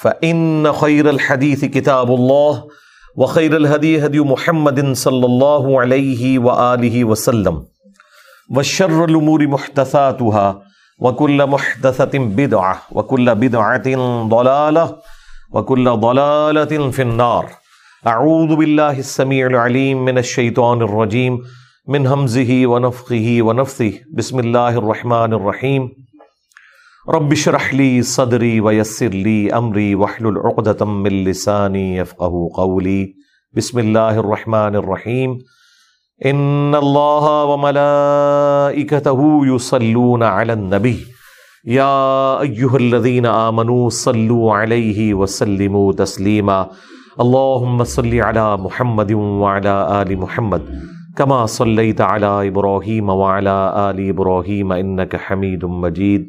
فإن خير الحديث كتاب الله وخير الهدي هدي محمد صلى الله عليه وآله وسلم وشر الأمور محدثاتها وكل محدثة بدعة وكل بدعة ضلالة وكل ضلالة في النار أعوذ بالله السميع العليم من الشيطان الرجيم من همزه ونفخه ونفثه بسم الله الرحمن الرحيم رب اشرح لي صدري ويسر لي امري واحلل عقدة من لساني يفقهوا قولي. بسم الله الرحمن الرحيم. ان الله وملائكته يصلون على النبي. يا ايها الذين امنوا صلوا عليه وسلموا تسليما. اللهم صل على محمد وعلى ال محمد. كما صليت على ابراهيم وعلى ال ابراهيم انك حميد مجيد.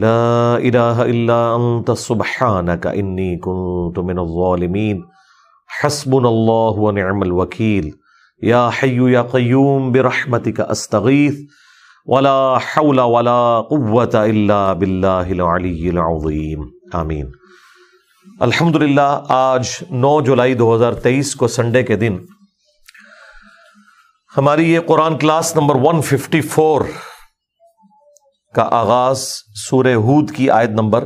لا الہ الا انت سبحانک انی کنت من الظالمین حسبنا اللہ ونعم الوکیل یا حی یا قیوم برحمتک استغیث ولا حول ولا قوة الا باللہ العلی العظیم آمین الحمدللہ، آج نو جولائی دو ہزار تیئیس کو سنڈے کے دن ہماری یہ قرآن class number one fifty four کا آغاز سورہ ہود کی آیت نمبر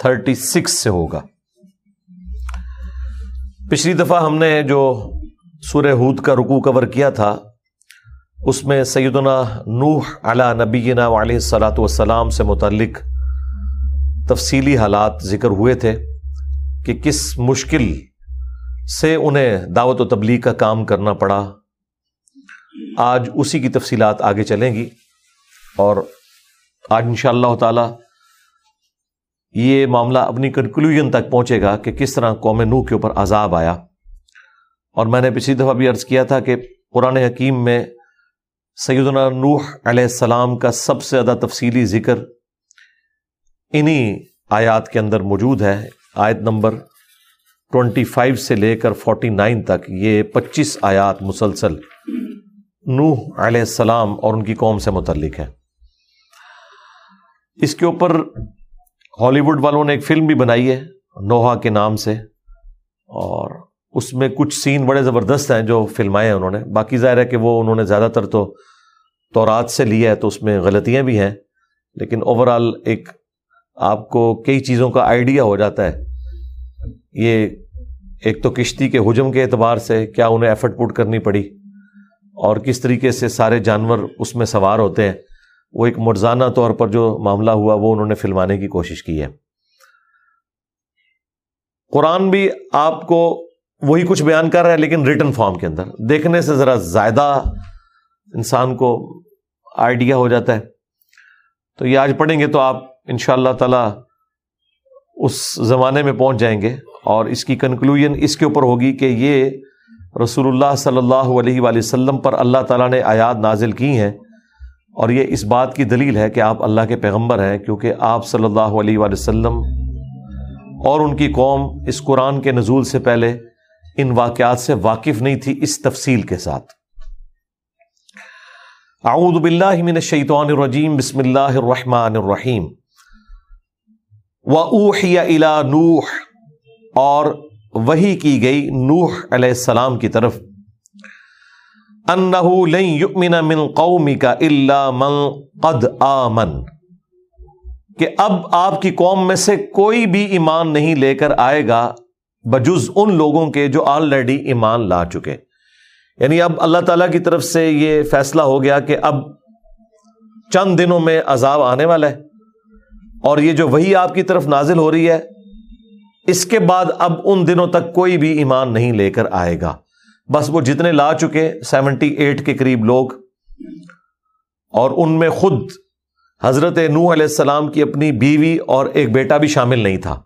تھرٹی سکس سے ہوگا۔ پچھلی دفعہ ہم نے جو سورہ ہود کا رکو کور کیا تھا، اس میں سیدنا نوح علی نبینا علیہ السلاۃ والسلام سے متعلق تفصیلی حالات ذکر ہوئے تھے کہ کس مشکل سے انہیں دعوت و تبلیغ کا کام کرنا پڑا۔ آج اسی کی تفصیلات آگے چلیں گی اور آج ان شاء اللہ تعالی یہ معاملہ اپنی کنکلوژن تک پہنچے گا کہ کس طرح قوم نو کے اوپر عذاب آیا۔ اور میں نے پچھلی دفعہ بھی عرض کیا تھا کہ قرآن حکیم میں سیدنا نوح علیہ السلام کا سب سے زیادہ تفصیلی ذکر انہی آیات کے اندر موجود ہے۔ آیت نمبر ٹوینٹی فائیو سے لے کر فورٹی نائن تک یہ پچیس آیات مسلسل نوح علیہ السلام اور ان کی قوم سے متعلق ہے اس کے اوپر ہالی ووڈ والوں نے ایک فلم بھی بنائی ہے نوحا کے نام سے۔ اور اس میں کچھ سین بڑے زبردست ہیں جو فلمائے ہیں انہوں نے۔ باقی ظاہر ہے کہ وہ انہوں نے زیادہ تر تو تورات سے لیا ہے، تو اس میں غلطیاں بھی ہیں۔ لیکن اوور آل ایک آپ کو کئی چیزوں کا آئیڈیا ہو جاتا ہے۔ یہ ایک تو کشتی کے حجم کے اعتبار سے کیا انہیں ایفرٹ پٹ کرنی پڑی اور کس طریقے سے سارے جانور اس میں سوار ہوتے ہیں۔ وہ ایک مرزانہ طور پر جو معاملہ ہوا وہ انہوں نے فلمانے کی کوشش کی ہے۔ قرآن بھی آپ کو وہی کچھ بیان کر رہا ہے لیکن ریٹن فارم کے اندر۔ دیکھنے سے ذرا زیادہ انسان کو آئیڈیا ہو جاتا ہے۔ تو یہ آج پڑھیں گے تو آپ ان شاء اللہ تعالی اس زمانے میں پہنچ جائیں گے اور اس کی کنکلوژن اس کے اوپر ہوگی کہ یہ رسول اللہ صلی اللہ علیہ وآلہ وسلم پر اللہ تعالیٰ نے آیات نازل کی ہیں۔ اور یہ اس بات کی دلیل ہے کہ آپ اللہ کے پیغمبر ہیں، کیونکہ آپ صلی اللہ علیہ وآلہ وسلم اور ان کی قوم اس قرآن کے نزول سے پہلے ان واقعات سے واقف نہیں تھی اس تفصیل کے ساتھ۔ اعوذ باللہ من الشیطان الرجیم، بسم اللہ الرحمن الرحیم۔ وَأُوحِيَ إِلَى نُوح، اور وہی کی گئی نوح علیہ السلام کی طرف۔ انہو لن یؤمن من قومک الا من قد آمن۔ کہ اب آپ کی قوم میں سے کوئی بھی ایمان نہیں لے کر آئے گا، بجز ان لوگوں کے جو آلریڈی ایمان لا چکے۔ یعنی اب اللہ تعالیٰ کی طرف سے یہ فیصلہ ہو گیا کہ اب چند دنوں میں عذاب آنے والا ہے۔ اور یہ جو وہی آپ کی طرف نازل ہو رہی ہے، اس کے بعد اب ان دنوں تک کوئی بھی ایمان نہیں لے کر آئے گا۔ بس وہ جتنے لا چکے سیونٹی ایٹ کے قریب لوگ۔ اور ان میں خود حضرت نو علیہ السلام کی اپنی بیوی اور ایک بیٹا بھی شامل نہیں تھا۔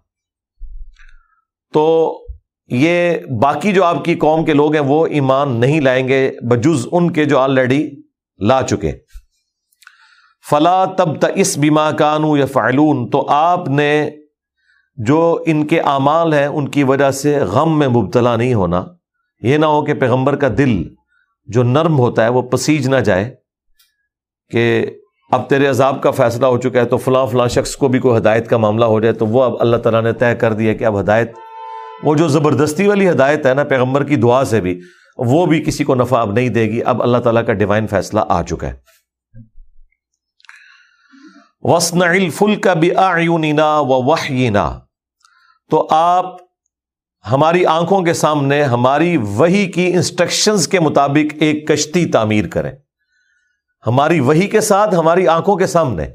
تو یہ باقی جو آپ کی قوم کے لوگ ہیں، وہ ایمان نہیں لائیں گے۔ بجز ان کے جو آلریڈی لا چکے۔ فلا تب اس بیما کانو یا فعلون تو آپ نے جو ان کے اعمال ہیں، ان کی وجہ سے غم میں مبتلا نہیں ہونا۔ یہ نہ ہو کہ پیغمبر کا دل جو نرم ہوتا ہے وہ پسیج نہ جائے کہ اب تیرے عذاب کا فیصلہ ہو چکا ہے تو فلاں فلاں شخص کو بھی کوئی ہدایت کا معاملہ ہو جائے تو وہ اب اللہ تعالیٰ نے طے کر دیا کہ اب ہدایت، وہ جو زبردستی والی ہدایت ہے نا پیغمبر کی دعا سے بھی، وہ بھی کسی کو نفع اب نہیں دے گی، اب اللہ تعالیٰ کا ڈیوائن فیصلہ آ چکا ہے۔ وسن الفل کا بھی آنا و تو آپ ہماری آنکھوں کے سامنے ہماری وہی کی انسٹرکشنز کے مطابق ایک کشتی تعمیر کریں۔ ہماری وہی کے ساتھ ہماری آنکھوں کے سامنے۔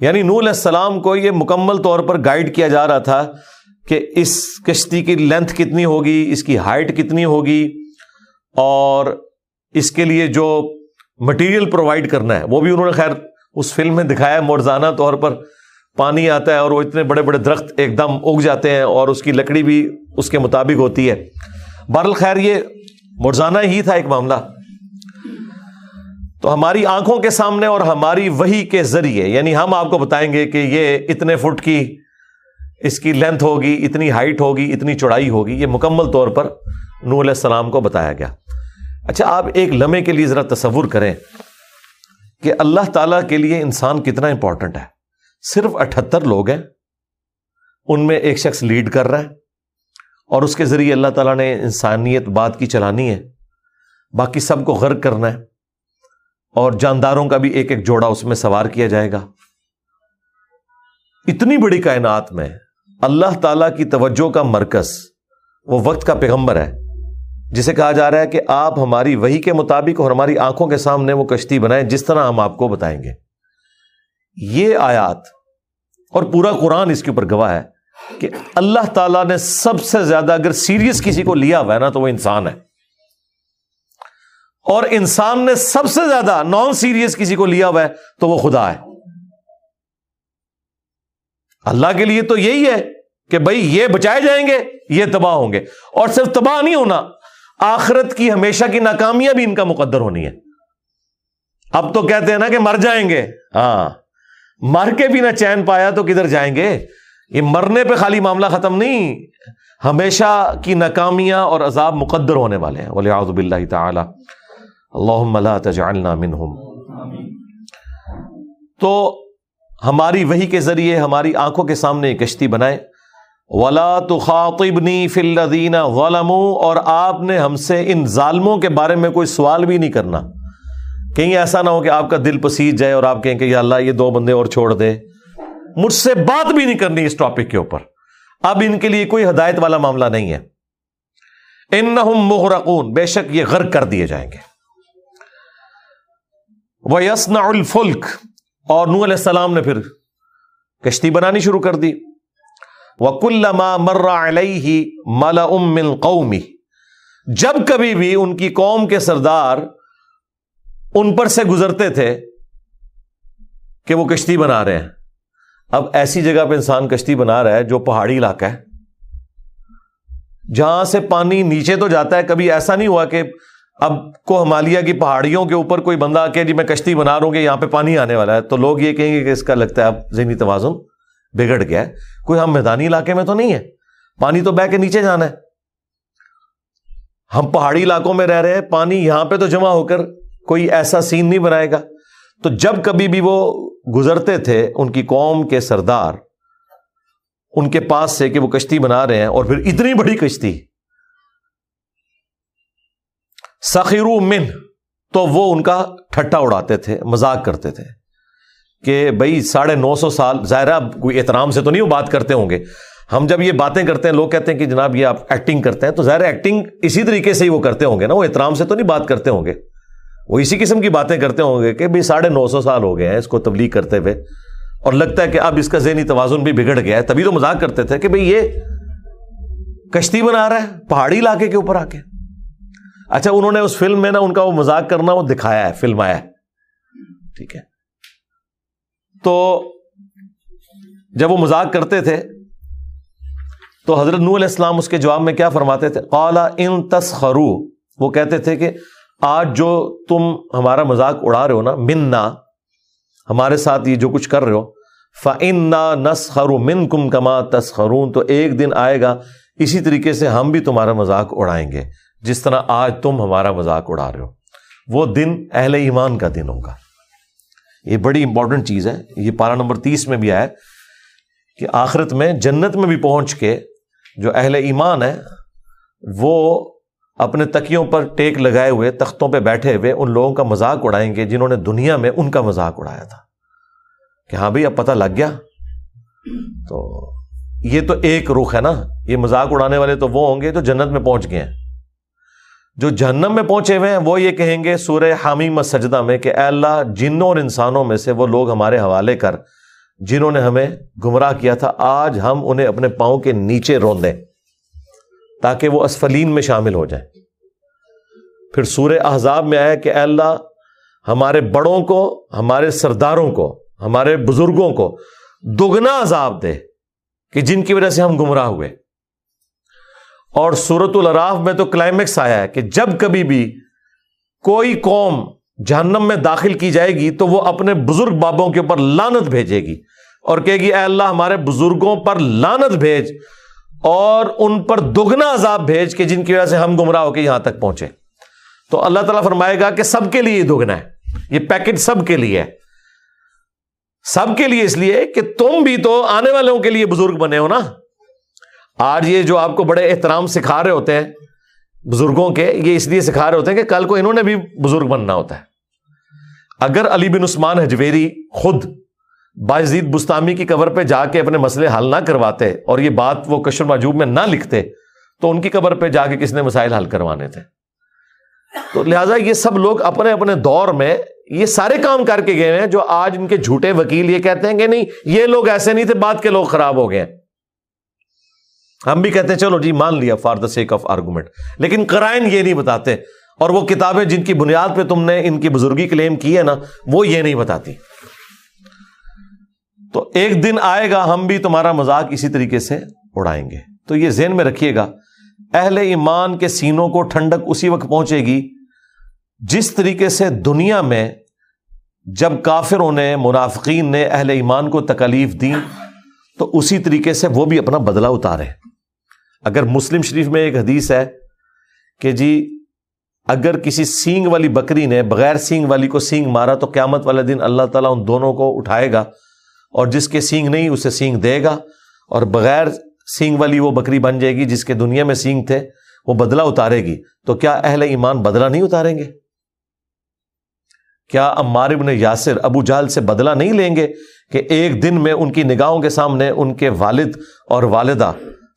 یعنی نور علیہ السلام کو یہ مکمل طور پر گائیڈ کیا جا رہا تھا کہ اس کشتی کی لینتھ کتنی ہوگی، اس کی ہائٹ کتنی ہوگی اور اس کے لیے جو مٹیریل پرووائڈ کرنا ہے، وہ بھی انہوں نے خیر اس فلم میں دکھایا مرزانہ طور پر۔ پانی آتا ہے اور وہ اتنے بڑے بڑے درخت ایک دم اگ جاتے ہیں اور اس کی لکڑی بھی اس کے مطابق ہوتی ہے۔ بہرل خیر یہ مرزانہ ہی تھا ایک معاملہ۔ تو ہماری آنکھوں کے سامنے اور ہماری وہی کے ذریعے یعنی ہم آپ کو بتائیں گے کہ یہ اتنے فٹ کی اس کی لینتھ ہوگی، اتنی ہائٹ ہوگی، اتنی چوڑائی ہوگی، یہ مکمل طور پر نور علیہ السلام کو بتایا گیا۔ اچھا آپ ایک لمحے کے لیے ذرا تصور کریں کہ اللہ تعالی کے لیے انسان کتنا امپورٹنٹ ہے۔ صرف اٹھہتر لوگ ہیں۔ ان میں ایک شخص لیڈ کر رہا ہے اور اس کے ذریعے اللہ تعالیٰ نے انسانیت بات کی چلانی ہے۔ باقی سب کو غرق کرنا ہے اور جانداروں کا بھی ایک ایک جوڑا اس میں سوار کیا جائے گا۔ اتنی بڑی کائنات میں اللہ تعالی کی توجہ کا مرکز وہ وقت کا پیغمبر ہے، جسے کہا جا رہا ہے کہ آپ ہماری وہی کے مطابق اور ہماری آنکھوں کے سامنے وہ کشتی بنائیں، جس طرح ہم آپ کو بتائیں گے۔ یہ آیات اور پورا قرآن اس کے اوپر گواہ ہے کہ اللہ تعالیٰ نے سب سے زیادہ اگر سیریس کسی کو لیا ہوا ہے نا تو وہ انسان ہے۔ اور انسان نے سب سے زیادہ نان سیریس کسی کو لیا ہوا ہے تو وہ خدا ہے۔ اللہ کے لیے تو یہی ہے کہ بھائی یہ بچائے جائیں گے، یہ تباہ ہوں گے۔ اور صرف تباہ نہیں ہونا، آخرت کی ہمیشہ کی ناکامیاں بھی ان کا مقدر ہونی ہے۔ اب تو کہتے ہیں نا کہ مر جائیں گے۔ ہاں۔ مر کے بھی نہ چین پایا تو کدھر جائیں گے؟ یہ مرنے پہ خالی معاملہ ختم نہیں۔ ہمیشہ کی ناکامیاں اور عذاب مقدر ہونے والے ہیں۔ ولی آزب اللہ تعالی اللہ تجعلنا منہم تو ہماری وہی کے ذریعے ہماری آنکھوں کے سامنے کشتی بنائے۔ ولا تو خاطبنی فلدین غلام اور آپ نے ہم سے ان ظالموں کے بارے میں کوئی سوال بھی نہیں کرنا۔ کہیں ایسا نہ ہو کہ آپ کا دل پسیج جائے اور آپ کہیں کہ یا اللہ یہ دو بندے اور چھوڑ دے۔ مجھ سے بات بھی نہیں کرنی اس ٹاپک کے اوپر۔ اب ان کے لیے کوئی ہدایت والا معاملہ نہیں ہے۔ ان مغرقون، بے شک یہ غرق کر دیے جائیں گے۔ وہ یسنا الفلک اور نو علیہ السلام نے پھر کشتی بنانی شروع کر دی۔ وکل مرا علیہ ملا ام قومی جب کبھی بھی ان کی قوم کے سردار ان پر سے گزرتے تھے کہ وہ کشتی بنا رہے ہیں۔ اب ایسی جگہ پہ انسان کشتی بنا رہا ہے جو پہاڑی علاقہ ہے۔ جہاں سے پانی نیچے تو جاتا ہے، کبھی ایسا نہیں ہوا کہ اب کو ہمالیہ کی پہاڑیوں کے اوپر کوئی بندہ کہ جی میں کشتی بنا رہا ہوں کہ یہاں پہ پانی آنے والا ہے۔ تو لوگ یہ کہیں گے کہ اس کا لگتا ہے اب ذہنی توازن بگڑ گیا ہے۔ کوئی ہم میدانی علاقے میں تو نہیں ہے۔ پانی تو بہ کے نیچے جانا ہے۔ ہم پہاڑی علاقوں میں رہ رہے ہیں، پانی یہاں پہ تو جمع ہو کر کوئی ایسا سین نہیں بنائے گا۔ تو جب کبھی بھی وہ گزرتے تھے، ان کی قوم کے سردار، ان کے پاس سے کہ وہ کشتی بنا رہے ہیں اور پھر اتنی بڑی کشتی۔ سخیرو من تو وہ ان کا ٹھٹا اڑاتے تھے، مذاق کرتے تھے کہ بھائی ساڑھے نو سو سال ظاہرہ کوئی احترام سے تو نہیں وہ بات کرتے ہوں گے۔ ہم جب یہ باتیں کرتے ہیں، لوگ کہتے ہیں کہ جناب یہ آپ ایکٹنگ کرتے ہیں، تو ظاہر ایکٹنگ اسی طریقے سے ہی وہ کرتے ہوں گے نا، وہ احترام سے تو نہیں بات کرتے ہوں گے۔ وہ اسی قسم کی باتیں کرتے ہوں گے کہ بھائی ساڑھے نو سو سال ہو گئے ہیں اس کو تبلیغ کرتے ہوئے اور لگتا ہے کہ اب اس کا ذہنی توازن بھی بگڑ گیا ہے تبھی تو مذاق کرتے تھے کہ بھئی یہ کشتی بنا رہا ہے، پہاڑی علاقے کے اوپر آ کے اچھا انہوں نے اس فلم میں نا ان کا وہ مذاق کرنا وہ دکھایا ہے، فلم آیا ٹھیک ہے۔ تو جب وہ مذاق کرتے تھے، تو حضرت نور علیہ السلام اس کے جواب میں کیا فرماتے تھے؟ قالا ان تسخرو وہ کہتے تھے کہ آج جو تم ہمارا مذاق اڑا رہے ہو نا، منا، ہمارے ساتھ یہ جو کچھ کر رہے ہو فن نس خرو من کم کما تسخرون، تو ایک دن آئے گا، اسی طریقے سے ہم بھی تمہارا مذاق اڑائیں گے، جس طرح آج تم ہمارا مذاق اڑا رہے ہو۔ وہ دن اہل ایمان کا دن ہوگا۔ یہ بڑی امپورٹنٹ چیز ہے۔ یہ پارا نمبر تیس میں بھی آیا کہ آخرت میں جنت میں بھی پہنچ کے جو اہل ایمان ہے وہ اپنے تکیوں پر ٹیک لگائے ہوئے تختوں پہ بیٹھے ہوئے ان لوگوں کا مذاق اڑائیں گے جنہوں نے دنیا میں ان کا مذاق اڑایا تھا۔ کہ ہاں بھائی اب پتہ لگ گیا۔ تو یہ تو ایک رخ ہے نا۔ یہ مذاق اڑانے والے تو وہ ہوں گے جو جنت میں پہنچ گئے ہیں۔ جو جہنم میں پہنچے ہوئے ہیں وہ یہ کہیں گے سورہ حامی مسجدہ میں کہ اے اللہ، جنوں اور انسانوں میں سے وہ لوگ ہمارے حوالے کر جنہوں نے ہمیں گمراہ کیا تھا، آج ہم انہیں اپنے پاؤں کے نیچے روندیں تاکہ وہ اسفلین میں شامل ہو جائیں۔ پھر سورہ احزاب میں آیا کہ اے اللہ، ہمارے بڑوں کو، ہمارے سرداروں کو، ہمارے بزرگوں کو دگنا عذاب دے کہ جن کی وجہ سے ہم گمراہ ہوئے۔ اور سورت الراف میں تو کلائمیکس آیا ہے کہ جب کبھی بھی کوئی قوم جہنم میں داخل کی جائے گی تو وہ اپنے بزرگ بابوں کے اوپر لانت بھیجے گی اور کہے گی، اے اللہ، ہمارے بزرگوں پر لانت بھیج اور ان پر دگنا عذاب بھیج کے جن کی وجہ سے ہم گمراہ ہو کے یہاں تک پہنچے۔ تو اللہ تعالیٰ فرمائے گا کہ سب کے لیے یہ دگنا ہے۔ یہ پیکٹ سب کے لیے ہے۔ سب کے لیے اس لیے کہ تم بھی تو آنے والوں کے لیے بزرگ بنے ہو نا۔ آج یہ جو آپ کو بڑے احترام سکھا رہے ہوتے ہیں بزرگوں کے، یہ اس لیے سکھا رہے ہوتے ہیں کہ کل کو انہوں نے بھی بزرگ بننا ہوتا ہے۔ اگر علی بن عثمان حجویری خود باعزید بستامی کی قبر پہ جا کے اپنے مسئلے حل نہ کرواتے اور یہ بات وہ کشر ماجوب میں نہ لکھتے، تو ان کی قبر پہ جا کے کس نے مسائل حل کروانے تھے؟ تو لہٰذا یہ سب لوگ اپنے اپنے دور میں یہ سارے کام کر کے گئے ہیں جو آج ان کے جھوٹے وکیل یہ کہتے ہیں کہ نہیں، یہ لوگ ایسے نہیں تھے بات کے لوگ خراب ہو گئے۔ ہم بھی کہتے ہیں، چلو جی مان لیا، for the sake of argument. لیکن کرائن یہ نہیں بتاتے اور وہ کتابیں جن کی بنیاد پہ تم نے ان کی بزرگی کلیم کی ہے نا، وہ یہ نہیں بتاتی۔ ایک دن آئے گا، ہم بھی تمہارا مذاق اسی طریقے سے اڑائیں گے۔ تو یہ ذہن میں رکھیے گا، اہل ایمان کے سینوں کو ٹھنڈک اسی وقت پہنچے گی جس طریقے سے دنیا میں جب کافروں نے، منافقین نے اہل ایمان کو تکلیف دی، تو اسی طریقے سے وہ بھی اپنا بدلہ اتارے۔ اگر مسلم شریف میں ایک حدیث ہے کہ جی اگر کسی سینگ والی بکری نے، بغیر سینگ والی کو سینگ مارا تو قیامت والے دن اللہ تعالیٰ ان دونوں کو اٹھائے گا۔ اور جس کے سینگ نہیں، اسے سینگ دے گا۔ اور بغیر سینگ والی وہ بکری بن جائے گی جس کے دنیا میں سینگ تھے، وہ بدلہ اتارے گی۔ تو کیا اہل ایمان بدلہ نہیں اتاریں گے؟ کیا ابن یاسر ابو جال سے بدلہ نہیں لیں گے کہ ایک دن میں ان کی نگاہوں کے سامنے ان کے والد اور والدہ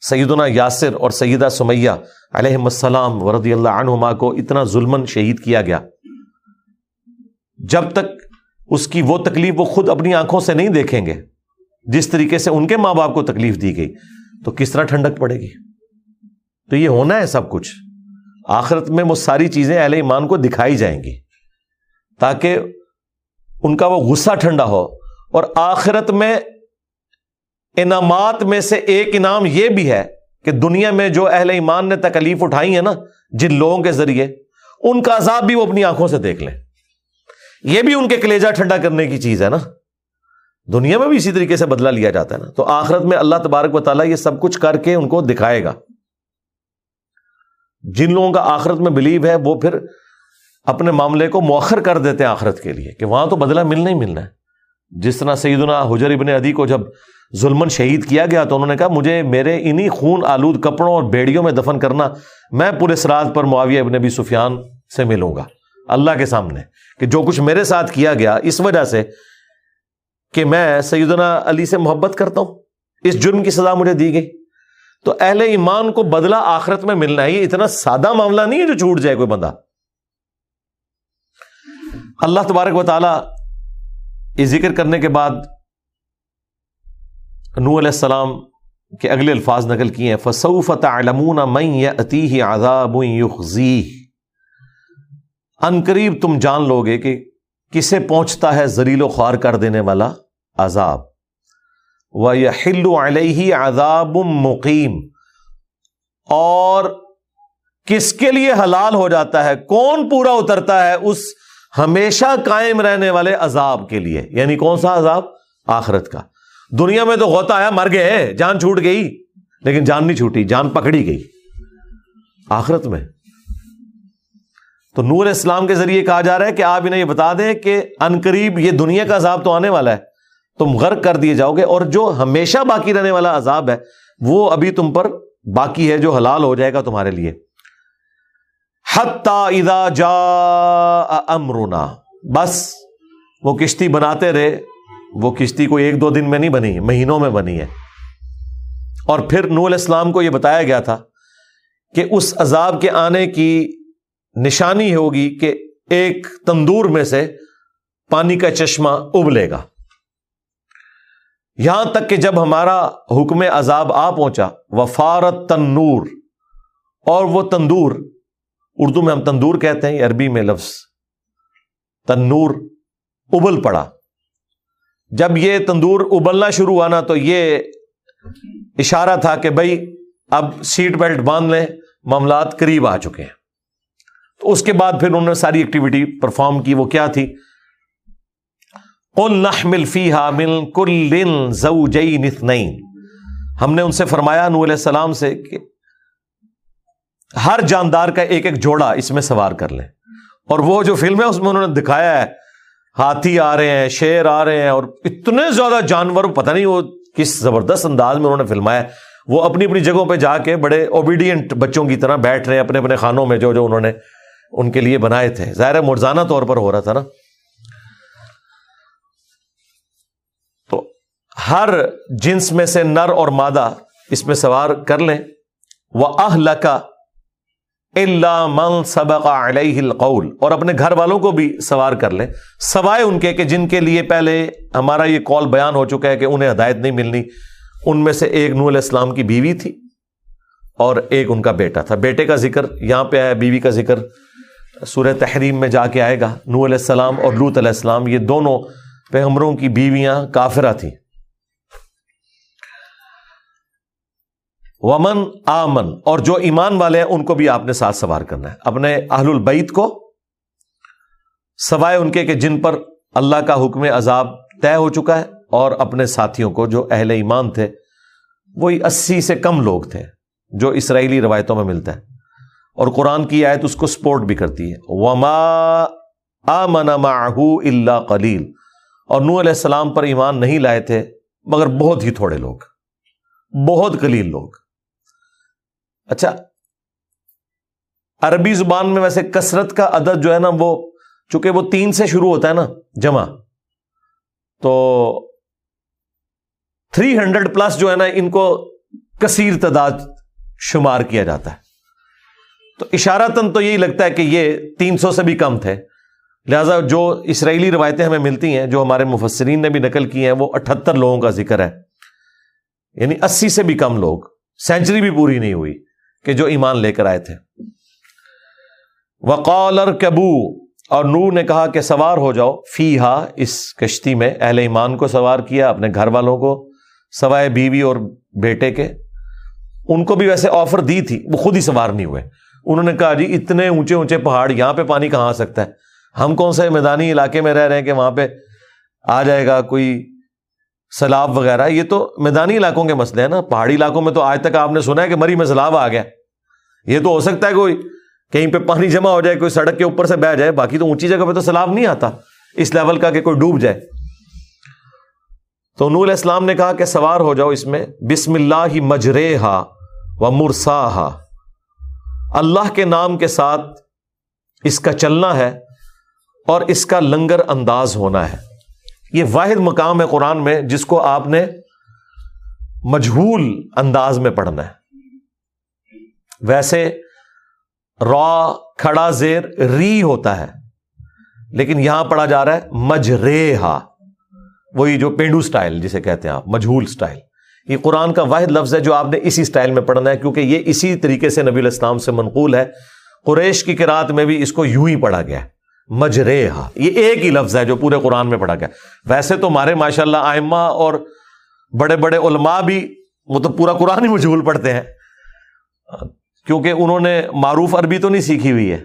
سیدنا یاسر اور سیدہ سمیہ علیہ السلام ورد اللہ عنہما کو اتنا ظلم شہید کیا گیا؟ جب تک اس کی وہ تکلیف وہ خود اپنی آنکھوں سے نہیں دیکھیں گے جس طریقے سے ان کے ماں باپ کو تکلیف دی گئی، تو کس طرح ٹھنڈک پڑے گی؟ تو یہ ہونا ہے سب کچھ۔ آخرت میں وہ ساری چیزیں اہل ایمان کو دکھائی جائیں گی، تاکہ ان کا وہ غصہ ٹھنڈا ہو۔ اور آخرت میں انعامات میں سے ایک انعام یہ بھی ہے کہ دنیا میں جو اہل ایمان نے تکلیف اٹھائی ہے نا، جن لوگوں کے ذریعے، ان کا عذاب بھی وہ اپنی آنکھوں سے دیکھ لیں۔ یہ بھی ان کے کلیجا ٹھنڈا کرنے کی چیز ہے نا۔ دنیا میں بھی اسی طریقے سے بدلا لیا جاتا ہے نا۔ تو آخرت میں اللہ تبارک و تعالیٰ یہ سب کچھ کر کے ان کو دکھائے گا۔ جن لوگوں کا آخرت میں بلیو ہے، وہ پھر اپنے معاملے کو مؤخر کر دیتے ہیں آخرت کے لیے، کہ وہاں تو بدلہ ملنا ہی ملنا ہے۔ جس طرح سیدنا حجر ابن ادی کو جب ظلمن شہید کیا گیا تو انہوں نے کہا، مجھے میرے انہی خون آلود کپڑوں اور بیڑیوں میں دفن کرنا، میں پورے سراج پر معاویہ ابن ابی سفیان سے ملوں گا۔ اللہ کے سامنے کہ جو کچھ میرے ساتھ کیا گیا اس وجہ سے کہ میں سیدنا علی سے محبت کرتا ہوں۔ اس جرم کی سزا مجھے دی گئی۔ تو اہل ایمان کو بدلہ آخرت میں ملنا ہے یہ اتنا سادہ معاملہ نہیں ہے جو چھوٹ جائے کوئی بندہ۔ اللہ تبارک و تعالی یہ ذکر کرنے کے بعد نو علیہ السلام کے اگلے الفاظ نقل کیے ہیں۔ فصوف تعلمون من یأتیہ عذاب یخزیہ ان قریب تم جان لو گے کہ کسے پہنچتا ہے زریل و خوار کر دینے والا عذاب۔ وہ ہلو علیہ عذاب مقیم اور کس کے لیے حلال ہو جاتا ہے؟ کون پورا اترتا ہے اس ہمیشہ قائم رہنے والے عذاب کے لیے؟ یعنی کون سا عذاب؟ آخرت کا۔ دنیا میں تو غوطہ آیا، مر گئے، جان چھوٹ گئی، لیکن جان نہیں چھوٹی، جان پکڑی گئی۔ آخرت میں۔ تو نور اسلام کے ذریعے کہا جا رہا ہے کہ آپ انہیں یہ بتا دیں کہ ان قریب یہ دنیا کا عذاب تو آنے والا ہے۔ تم غرق کر دیے جاؤ گے اور جو ہمیشہ باقی رہنے والا عذاب ہے، وہ ابھی تم پر باقی ہے، جو حلال ہو جائے گا تمہارے لیے۔ اذا جا امرنا۔ بس، وہ کشتی بناتے رہے۔ وہ کشتی کوئی ایک دو دن میں نہیں بنی، مہینوں میں بنی ہے۔ اور پھر نور اسلام کو یہ بتایا گیا تھا کہ اس عذاب کے آنے کی نشانی ہوگی کہ ایک تندور میں سے پانی کا چشمہ ابلے گا۔ یہاں تک کہ جب ہمارا حکم عذاب آ پہنچا، وفارت تنور، اور وہ تندور، اردو میں ہم تندور کہتے ہیں، عربی میں لفظ تنور ابل پڑا۔ جب یہ تندور ابلنا شروع ہوا نا، تو یہ اشارہ تھا کہ بھائی اب سیٹ بیلٹ باندھ لیں، معاملات قریب آ چکے ہیں۔ تو اس کے بعد پھر انہوں نے ساری ایکٹیویٹی پرفارم کی، وہ کیا تھی؟ ہم نے ان سے فرمایا نور علیہ السلام سے کہ ہر جاندار کا ایک ایک جوڑا اس میں سوار کر لیں۔ اور وہ جو فلم ہے، اس میں انہوں نے دکھایا ہے، ہاتھی آ رہے ہیں، شیر آ رہے ہیں، اور اتنے زیادہ جانور، پتہ نہیں وہ کس زبردست انداز میں انہوں نے فلمایا وہ اپنی اپنی جگہوں پہ جا کے بڑے اوبیڈینٹ بچوں کی طرح بیٹھ رہے ہیں، اپنے اپنے خانوں میں جو جو انہوں نے ان کے لیے بنائے تھے۔ ظاہر مرزانہ طور پر ہو رہا تھا نا۔ تو ہر جنس میں سے نر اور مادہ اس میں سوار کر لیں۔ وہ اہ کا اللہ من سبق علیہ القول۔ اور اپنے گھر والوں کو بھی سوار کر لیں۔ سوائے ان کے کہ جن کے لیے پہلے ہمارا یہ کال بیان ہو چکا ہے کہ انہیں ہدایت نہیں ملنی۔ ان میں سے ایک نور الاسلام کی بیوی تھی اور ایک ان کا بیٹا تھا۔ بیٹے کا ذکر یہاں پہ آیا، بیوی کا ذکر۔ سورہ تحریم میں جا کے آئے گا۔ نو علیہ السلام اور لوت علیہ السلام، یہ دونوں پیغمبروں کی بیویاں کافرہ تھیں۔ ومن آمن، اور جو ایمان والے ہیں، ان کو بھی آپ نے ساتھ سوار کرنا ہے۔ اپنے اہل البعید کو، سوائے ان کے کہ جن پر اللہ کا حکم عذاب طے ہو چکا ہے، اور اپنے ساتھیوں کو جو اہل ایمان تھے، وہی اسی سے کم لوگ تھے جو اسرائیلی روایتوں میں ملتا ہے۔ اور قرآن کی آیت اس کو سپورٹ بھی کرتی ہے۔ وما آمن معه اللہ قلیل اور نو علیہ السلام پر ایمان نہیں لائے تھے، مگر بہت ہی تھوڑے لوگ۔ بہت قلیل لوگ۔ اچھا عربی زبان میں ویسے کثرت کا عدد جو ہے نا، وہ چونکہ وہ تین سے شروع ہوتا ہے نا، جمع۔ تو تھری ہنڈریڈ پلس جو ہے نا، ان کو کثیر تعداد شمار کیا جاتا ہے۔ تو اشارتاً تو یہی لگتا ہے کہ یہ تین سو سے بھی کم تھے۔ لہذا جو اسرائیلی روایتیں ہمیں ملتی ہیں، جو ہمارے مفسرین نے بھی نقل کی ہیں، وہ اٹھہتر لوگوں کا ذکر ہے۔ یعنی اسی سے بھی کم لوگ۔ سینچری بھی پوری نہیں ہوئی کہ جو ایمان لے کر آئے تھے۔ وقال کبو اور نور نے کہا کہ سوار ہو جاؤ۔ فی ہا اس کشتی میں اہل ایمان کو سوار کیا، اپنے گھر والوں کو، سوائے بیوی اور بیٹے کے۔ ان کو بھی ویسے آفر دی تھی، وہ خود ہی سوار نہیں ہوئے۔ انہوں نے کہا جی اتنے اونچے اونچے پہاڑ یہاں پہ پانی کہاں آ سکتا ہے؟ ہم کون سے میدانی علاقے میں رہ رہے ہیں کہ وہاں پہ آ جائے گا کوئی سیلاب وغیرہ؟ یہ تو میدانی علاقوں کے مسئلے ہیں نا۔ پہاڑی علاقوں میں تو آج تک آپ نے سنا ہے کہ مری میں سیلاب آ گیا۔ یہ تو ہو سکتا ہے کوئی کہیں پہ پانی جمع ہو جائے، کوئی سڑک کے اوپر سے بہ جائے، باقی تو اونچی جگہ پہ تو سیلاب نہیں آتا۔ اس لیول کا کہ کوئی ڈوب جائے۔ تو نور اسلام نے کہا کہ سوار ہو جاؤ اس میں، بسم اللہ ہی مجرے ہا و مرسا ہا اللہ کے نام کے ساتھ اس کا چلنا ہے اور اس کا لنگر انداز ہونا ہے۔ یہ واحد مقام ہے قرآن میں جس کو آپ نے مجہول انداز میں پڑھنا ہے۔ ویسے را، کھڑا، زیر، ری ہوتا ہے، لیکن یہاں پڑھا جا رہا ہے مجرے ہا وہی جو پینڈو سٹائل جسے کہتے ہیں آپ مجھول سٹائل۔ یہ قرآن کا واحد لفظ ہے جو آپ نے اسی سٹائل میں پڑھنا ہے، کیونکہ یہ اسی طریقے سے نبی الاسلام سے منقول ہے۔ قریش کی قرآت میں بھی اس کو یوں ہی پڑھا گیا مجرے ہا یہ ایک ہی لفظ ہے جو پورے قرآن میں پڑھا گیا۔ ویسے تو ہمارے ماشاء اللہ آئمہ اور بڑے بڑے علماء بھی وہ تو پورا قرآن ہی مجھول پڑھتے ہیں۔ کیونکہ انہوں نے معروف عربی تو نہیں سیکھی ہوئی ہے۔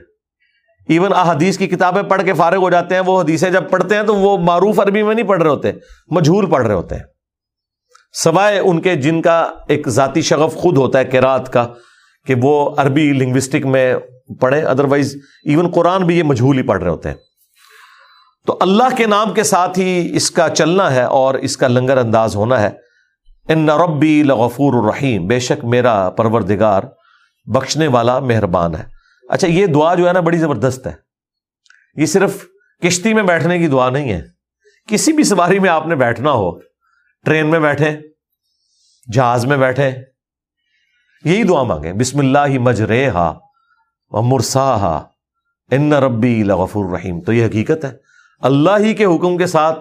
ایون احادیث کی کتابیں پڑھ کے فارغ ہو جاتے ہیں، وہ حدیثیں جب پڑھتے ہیں تو وہ معروف عربی میں نہیں پڑھ رہے ہوتے، مجھول پڑھ رہے ہوتے ہیں۔ سوائے ان کے جن کا ایک ذاتی شغف خود ہوتا ہے کیرات کا، کہ وہ عربی لنگوسٹک میں پڑھے ادروائز ایون قرآن بھی یہ مجھول ہی پڑھ رہے ہوتے ہیں۔ تو اللہ کے نام کے ساتھ ہی اس کا چلنا ہے اور اس کا لنگر انداز ہونا ہے۔ ان ربی لغفور الرحیم، بے شک میرا پروردگار بخشنے والا مہربان ہے۔ اچھا یہ دعا جو ہے نا بڑی زبردست ہے۔ یہ صرف کشتی میں بیٹھنے کی دعا نہیں ہے۔ کسی بھی سواری میں آپ نے بیٹھنا ہو ٹرین میں بیٹھے، جہاز میں بیٹھے۔ یہی دعا مانگے بسم اللہ مجرے ہا مرسا ہا ان ربی لغفر الرحیم تو یہ حقیقت ہے، اللہ ہی کے حکم کے ساتھ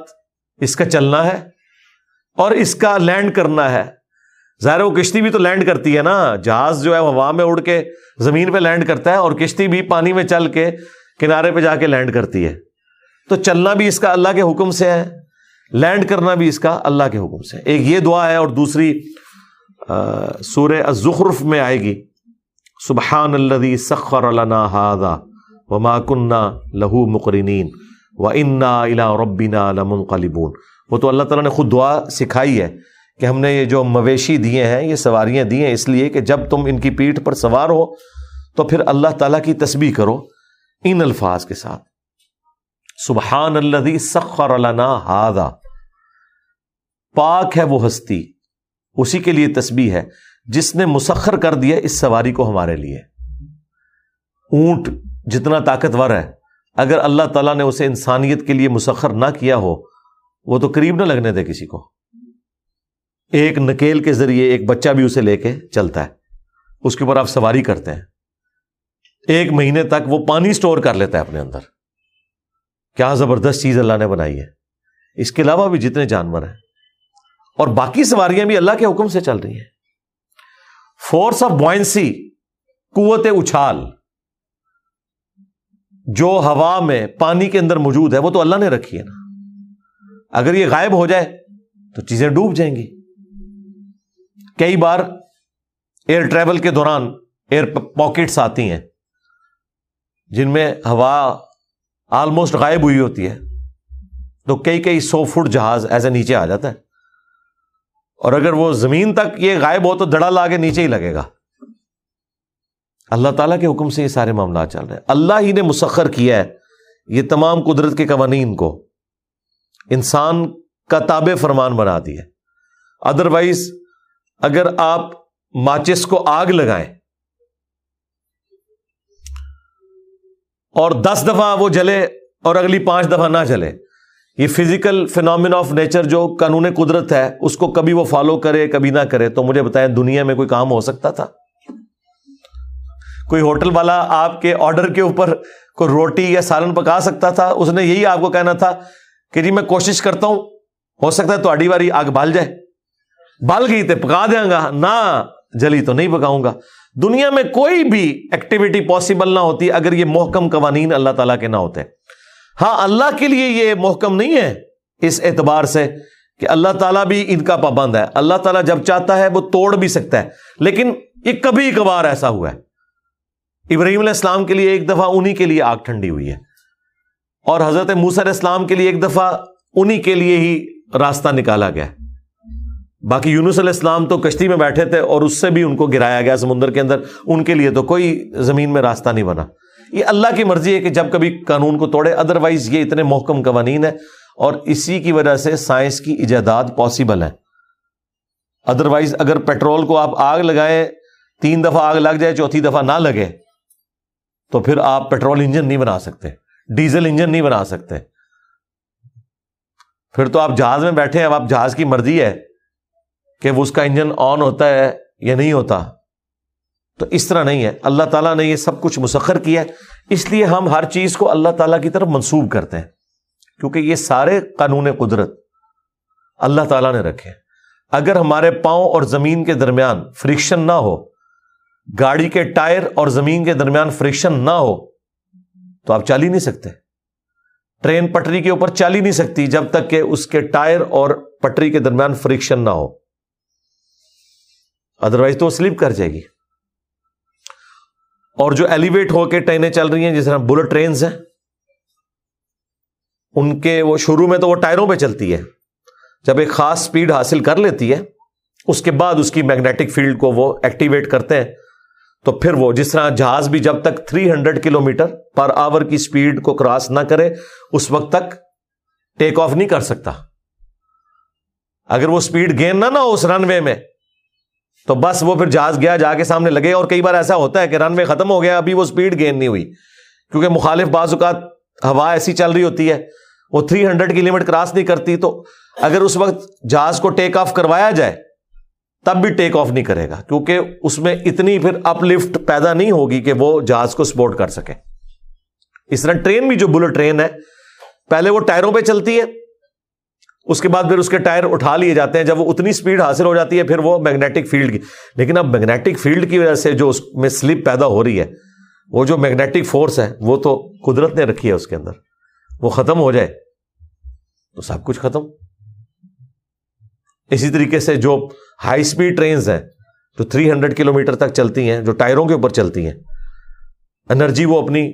اس کا چلنا ہے اور اس کا لینڈ کرنا ہے۔ ظاہر وہ کشتی بھی تو لینڈ کرتی ہے نا، جہاز جو ہے ہوا میں اڑ کے زمین پہ لینڈ کرتا ہے اور کشتی بھی پانی میں چل کے کنارے پہ جا کے لینڈ کرتی ہے۔ تو چلنا بھی اس کا اللہ کے حکم سے ہے۔ لینڈ کرنا بھی اس کا اللہ کے حکم سے۔ ایک یہ دعا ہے اور دوسری سورہ الزخرف میں آئے گی۔ سبحان اللہ سخر لنا ہادا و کنہ لہو مقرنین و انا الا ربینا لمنقلبون۔ وہ تو اللہ تعالیٰ نے خود دعا سکھائی ہے کہ ہم نے یہ جو مویشی دیے ہیں، یہ سواریاں دی ہیں، اس لیے کہ جب تم ان کی پیٹھ پر سوار ہو تو پھر اللہ تعالیٰ کی تسبیح کرو ان الفاظ کے ساتھ۔ سبحان اللہ سخر لنا ہادا پاک ہے وہ ہستی، اسی کے لیے تسبیح ہے، جس نے مسخر کر دیا اس سواری کو ہمارے لیے۔ اونٹ جتنا طاقتور ہے، اگر اللہ تعالیٰ نے اسے انسانیت کے لیے مسخر نہ کیا ہو، وہ تو قریب نہ لگنے دے کسی کو۔ ایک نکیل کے ذریعے ایک بچہ بھی اسے لے کے چلتا ہے۔ اس کے اوپر آپ سواری کرتے ہیں۔ ایک مہینے تک وہ پانی اسٹور کر لیتا ہے اپنے اندر۔ کیا زبردست چیز اللہ نے بنائی ہے۔ اس کے علاوہ بھی جتنے جانور ہیں۔ اور باقی سواریاں بھی اللہ کے حکم سے چل رہی ہیں۔ فورس آف بوائنسی قوت اچھال۔ جو ہوا میں پانی کے اندر موجود ہے، وہ تو اللہ نے رکھی ہے نا۔ اگر یہ غائب ہو جائے، تو چیزیں ڈوب جائیں گی۔ کئی بار ایئر ٹریول کے دوران ایئر پاکٹس آتی ہیں، جن میں ہوا آلموسٹ غائب ہوئی ہوتی ہے۔ تو کئی کئی سو فٹ جہاز ایسے نیچے آ جاتا ہے۔ اور اگر وہ زمین تک یہ غائب ہو تو دڑا لا کے نیچے ہی لگے گا۔ اللہ تعالیٰ کے حکم سے یہ سارے معاملات چل رہے ہیں۔ اللہ ہی نے مسخر کیا ہے یہ تمام قدرت کے قوانین کو۔ انسان کا تاب فرمان بنا دیا ادروائز اگر آپ ماچس کو آگ لگائیں اور دس دفعہ وہ جلے اور اگلی پانچ دفعہ نہ جلے یہ فزیکل فینومین آف نیچر جو قانون قدرت ہے، اس کو کبھی وہ فالو کرے، کبھی نہ کرے، تو مجھے بتائیں دنیا میں کوئی کام ہو سکتا تھا؟ کوئی ہوٹل والا آپ کے آرڈر کے اوپر کوئی روٹی یا سالن پکا سکتا تھا؟ اس نے یہی آپ کو کہنا تھا کہ جی میں کوشش کرتا ہوں، ہو سکتا ہے تو باری آگ بال جائے۔ بال گئی تو پکا دیا گا۔ نہ، جلی تو نہیں پکاؤں گا۔ دنیا میں کوئی بھی ایکٹیویٹی پاسبل نہ ہوتی اگر یہ محکم قوانین اللہ تعالیٰ کے نہ ہوتے۔ ہاں اللہ کے لیے یہ محکم نہیں ہے اس اعتبار سے کہ اللہ تعالیٰ بھی ان کا پابند ہے۔ اللہ تعالیٰ جب چاہتا ہے، وہ توڑ بھی سکتا ہے۔ لیکن یہ کبھی کبھار ایسا ہوا ہے۔ ابراہیم علیہ السلام کے لیے ایک دفعہ انہی کے لیے آگ ٹھنڈی ہوئی ہے۔ اور حضرت موسر اسلام کے لیے ایک دفعہ انہی کے لیے ہی راستہ نکالا گیا۔ باقی یونس علیہ السلام تو کشتی میں بیٹھے تھے اور اس سے بھی ان کو گرایا گیا سمندر کے اندر۔ ان کے لیے تو کوئی زمین میں راستہ نہیں بنا۔ یہ اللہ کی مرضی ہے کہ جب کبھی قانون کو توڑے ادروائز یہ اتنے محکم قوانین ہے اور اسی کی وجہ سے سائنس کی ایجادات پاسبل ہیں۔ ادروائز اگر پیٹرول کو آپ آگ لگائیں، تین دفعہ آگ لگ جائے، چوتھی دفعہ نہ لگے، تو پھر آپ پیٹرول انجن نہیں بنا سکتے ڈیزل انجن نہیں بنا سکتے۔ پھر تو آپ جہاز میں بیٹھے ہیں، اب آپ جہاز کی مرضی ہے کہ وہ اس کا انجن آن ہوتا ہے یا نہیں ہوتا۔ تو اس طرح نہیں ہے۔ اللہ تعالیٰ نے یہ سب کچھ مسخر کیا ہے۔ اس لیے ہم ہر چیز کو اللہ تعالیٰ کی طرف منسوب کرتے ہیں۔ کیونکہ یہ سارے قانون قدرت اللہ تعالیٰ نے رکھے اگر ہمارے پاؤں اور زمین کے درمیان فرکشن نہ ہو، گاڑی کے ٹائر اور زمین کے درمیان فرکشن نہ ہو، تو آپ چل ہی نہیں سکتے۔ ٹرین پٹری کے اوپر چل ہی نہیں سکتی جب تک کہ اس کے ٹائر اور پٹری کے درمیان فرکشن نہ ہو۔ ادروائز تو سلپ کر جائے گی۔ اور جو ایلیویٹ ہو کے ٹرینیں چل رہی ہیں، جس طرح بلٹ ٹرینز ہیں، ان کے وہ شروع میں تو وہ ٹائروں پہ چلتی ہے۔ جب ایک خاص سپیڈ حاصل کر لیتی ہے، اس کے بعد اس کی میگنیٹک فیلڈ کو وہ ایکٹیویٹ کرتے ہیں۔ تو پھر وہ جس طرح جہاز بھی جب تک 300 hundred kilometre per hour کی سپیڈ کو کراس نہ کرے، اس وقت تک ٹیک آف نہیں کر سکتا۔ اگر وہ سپیڈ گین نہ نہ ہو اس رن وے میں تو بس وہ پھر جہاز گیا، جا کے سامنے لگے اور کئی بار ایسا ہوتا ہے کہ رن وے ختم ہو گیا، ابھی وہ سپیڈ گین نہیں ہوئی۔ کیونکہ مخالف بعض اوقات ہوا ایسی چل رہی ہوتی ہے، وہ three hundred kilometre cross نہیں کرتی، تو اگر اس وقت جہاز کو ٹیک آف کروایا جائے، تب بھی ٹیک آف نہیں کرے گا۔ کیونکہ اس میں اتنی پھر اپ لفٹ پیدا نہیں ہوگی کہ وہ جہاز کو سپورٹ کر سکے۔ اس طرح ٹرین بھی جو بلٹ ٹرین ہے، پہلے وہ ٹائروں پہ چلتی ہے اس کے بعد پھر اس کے ٹائر اٹھا لیے جاتے ہیں۔ جب وہ اتنی سپیڈ حاصل ہو جاتی ہے، پھر وہ میگنیٹک فیلڈ کی۔ لیکن اب میگنیٹک فیلڈ کی وجہ سے جو اس میں سلپ پیدا ہو رہی ہے، وہ جو میگنیٹک فورس ہے، وہ تو قدرت نے رکھی ہے اس کے اندر۔ وہ ختم ہو جائے، تو سب کچھ ختم۔ اسی طریقے سے جو ہائی اسپیڈ ٹرینز ہیں، جو تھری ہنڈریڈ کلو میٹر تک چلتی ہیں، جو ٹائروں کے اوپر چلتی ہیں انرجی وہ اپنی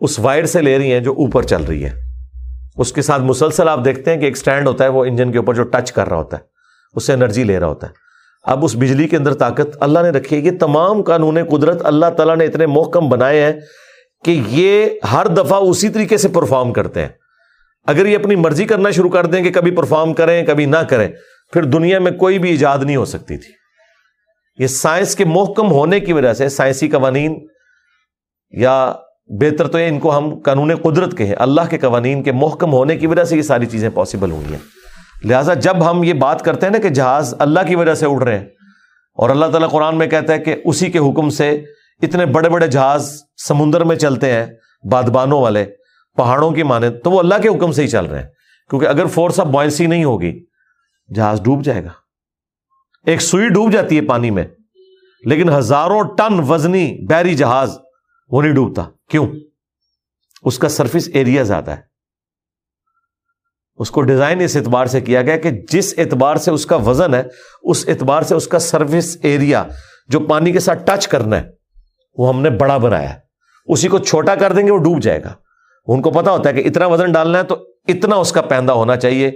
اس وائر سے لے رہی ہیں جو اوپر چل رہی ہے۔ اس کے ساتھ مسلسل آپ دیکھتے ہیں کہ ایک اسٹینڈ ہوتا ہے، وہ انجن کے اوپر جو ٹچ کر رہا ہوتا ہے، اس سے انرجی لے رہا ہوتا ہے۔ اب اس بجلی کے اندر طاقت اللہ نے رکھی ہے، یہ تمام قانون قدرت اللہ تعالیٰ نے اتنے محکم بنائے ہیں کہ یہ ہر دفعہ اسی طریقے سے پرفارم کرتے ہیں۔ اگر یہ اپنی مرضی کرنا شروع کر دیں کہ کبھی پرفارم کریں، کبھی نہ کریں، پھر دنیا میں کوئی بھی ایجاد نہیں ہو سکتی تھی۔ یہ سائنس کے محکم ہونے کی وجہ سے، سائنسی قوانین یا بہتر تو یہ ان کو ہم قانون قدرت کے ہیں، اللہ کے قوانین کے محکم ہونے کی وجہ سے یہ ساری چیزیں پاسبل ہوئی ہیں لہٰذا جب ہم یہ بات کرتے ہیں نا کہ جہاز اللہ کی وجہ سے اڑ رہے ہیں اور اللہ تعالیٰ قرآن میں کہتا ہے کہ اسی کے حکم سے اتنے بڑے بڑے جہاز سمندر میں چلتے ہیں، بادبانوں والے، پہاڑوں کی مانے تو وہ اللہ کے حکم سے ہی چل رہے ہیں۔ کیونکہ اگر فورس آف بوائنسی نہیں ہوگی، جہاز ڈوب جائے گا۔ ایک سوئی ڈوب جاتی ہے پانی میں، لیکن ہزاروں ٹن وزنی بحری جہاز وہ نہیں ڈوبتا کیوں؟ اس کا سرفس ایریا زیادہ ہے۔ اس کو ڈیزائن اس اعتبار سے کیا گیا کہ جس اعتبار سے اس کا وزن ہے، اس اعتبار سے اس کا سرفس ایریا جو پانی کے ساتھ ٹچ کرنا ہے، وہ ہم نے بڑا بنایا ہے۔ اسی کو چھوٹا کر دیں گے، وہ ڈوب جائے گا۔ ان کو پتا ہوتا ہے کہ اتنا وزن ڈالنا ہے تو اتنا اس کا پیندہ ہونا چاہیے۔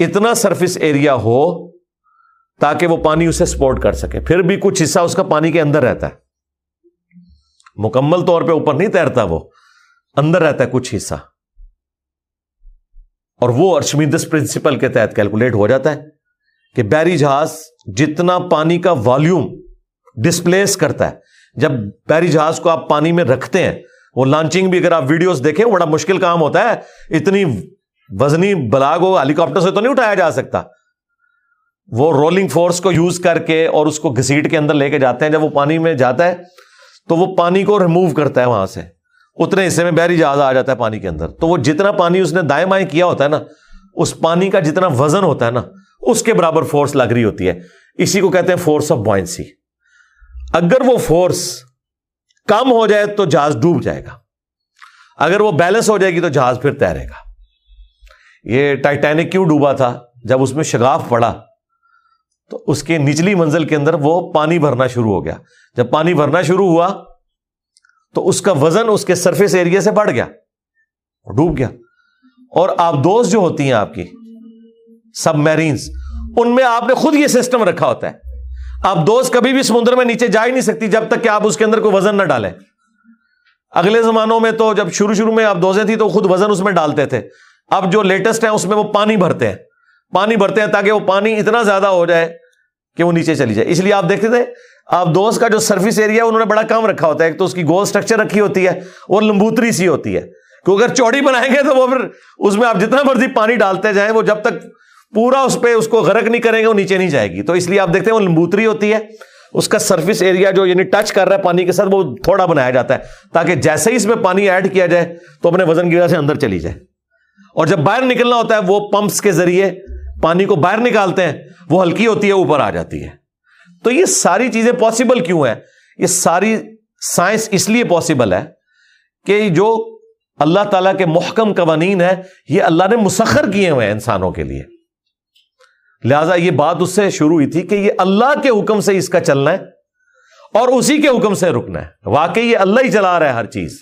اتنا سرفس ایریا ہو تاکہ وہ پانی اسے سپورٹ کر سکے۔ پھر بھی کچھ حصہ اس کا پانی کے اندر رہتا ہے۔ مکمل طور پہ اوپر نہیں تیرتا وہ، اندر رہتا ہے کچھ حصہ۔ اور وہ ارشمیدس پرنسپل کے تحت کیلکولیٹ ہو جاتا ہے کہ بیری جہاز جتنا پانی کا والیوم ڈسپلیس کرتا ہے۔ جب بیری جہاز کو آپ پانی میں رکھتے ہیں، وہ لانچنگ بھی اگر آپ ویڈیوز دیکھیں بڑا مشکل کام ہوتا ہے۔ اتنی وزنی بلاگ ہو ہیلی کاپٹر سے تو نہیں اٹھایا جا سکتا۔ وہ رولنگ فورس کو یوز کر کے اور اس کو گھسیٹ کے اندر لے کے جاتے ہیں۔ جب وہ پانی میں جاتا ہے تو وہ پانی کو ریموو کرتا ہے وہاں سے۔ اتنے حصے میں بحری جہاز آ جاتا ہے پانی کے اندر۔ تو وہ جتنا پانی اس نے دائیں بائیں کیا ہوتا ہے نا، اس پانی کا جتنا وزن ہوتا ہے نا، اس کے برابر فورس لگ رہی ہوتی ہے۔ اسی کو کہتے ہیں فورس آف بوائنسی اگر وہ فورس کم ہو جائے تو جہاز ڈوب جائے گا۔ اگر وہ بیلنس ہو جائے گی تو جہاز پھر تیرے گا۔ یہ ٹائٹینک کیوں ڈوبا تھا؟ جب اس میں شگاف پڑا۔ تو اس کے نچلی منزل کے اندر وہ پانی بھرنا شروع ہو گیا۔ جب پانی بھرنا شروع ہوا، تو اس کا وزن اس کے سرفیس ایریا سے بڑھ گیا ڈوب گیا۔ اور آپ دوست جو ہوتی ہیں آپ کی سب میرینس ان میں آپ نے خود یہ سسٹم رکھا ہوتا ہے۔ آپ دوست کبھی بھی سمندر میں نیچے جا ہی نہیں سکتی جب تک کہ آپ اس کے اندر کوئی وزن نہ ڈالیں۔ اگلے زمانوں میں تو جب شروع شروع میں آپ دوزیں تھی تو خود وزن اس میں ڈالتے تھے۔ اب جو لیٹسٹ ہے اس میں وہ پانی بھرتے ہیں۔ پانی بھرتے ہیں تاکہ وہ پانی اتنا زیادہ ہو جائے کہ وہ نیچے چلی جائے۔ اس لیے آپ دیکھتے تھے، آپ دوست کا جو سرفس ایریا انہوں نے بڑا کام رکھا ہوتا ہے۔ ایک تو اس کی گول اسٹرکچر رکھی ہوتی ہے اور لمبوتری سی ہوتی ہے۔ کہ اگر چوڑی بنائیں گے تو وہ پھر اس میں آپ جتنا مرضی پانی ڈالتے جائیں، وہ جب تک پورا اس پہ اس کو غرق نہیں کریں گے، وہ نیچے نہیں جائے گی۔ تو اس لیے آپ دیکھتے ہیں، وہ لمبوتری ہوتی ہے۔ اس کا سرفس ایریا جو یعنی ٹچ کر رہا ہے پانی کے ساتھ، وہ تھوڑا بنایا جاتا ہے تاکہ جیسے ہی اس میں پانی ایڈ کیا جائے تو اپنے وزن کی وجہ سے اندر چلی جائے۔ اور جب باہر نکلنا ہوتا ہے، وہ پمپس کے ذریعے پانی کو باہر نکالتے ہیں، وہ ہلکی ہوتی ہے، اوپر آ جاتی ہے۔ تو یہ ساری چیزیں پاسبل کیوں ہیں؟ یہ ساری سائنس اس لیے پاسبل ہے کہ جو اللہ تعالیٰ کے محکم قوانین ہے یہ اللہ نے مسخر کیے ہوئے ہیں انسانوں کے لیے۔ لہذا یہ بات اس سے شروع ہوئی تھی کہ یہ اللہ کے حکم سے اس کا چلنا ہے اور اسی کے حکم سے رکنا ہے۔ واقعی یہ اللہ ہی چلا رہا ہے ہر چیز۔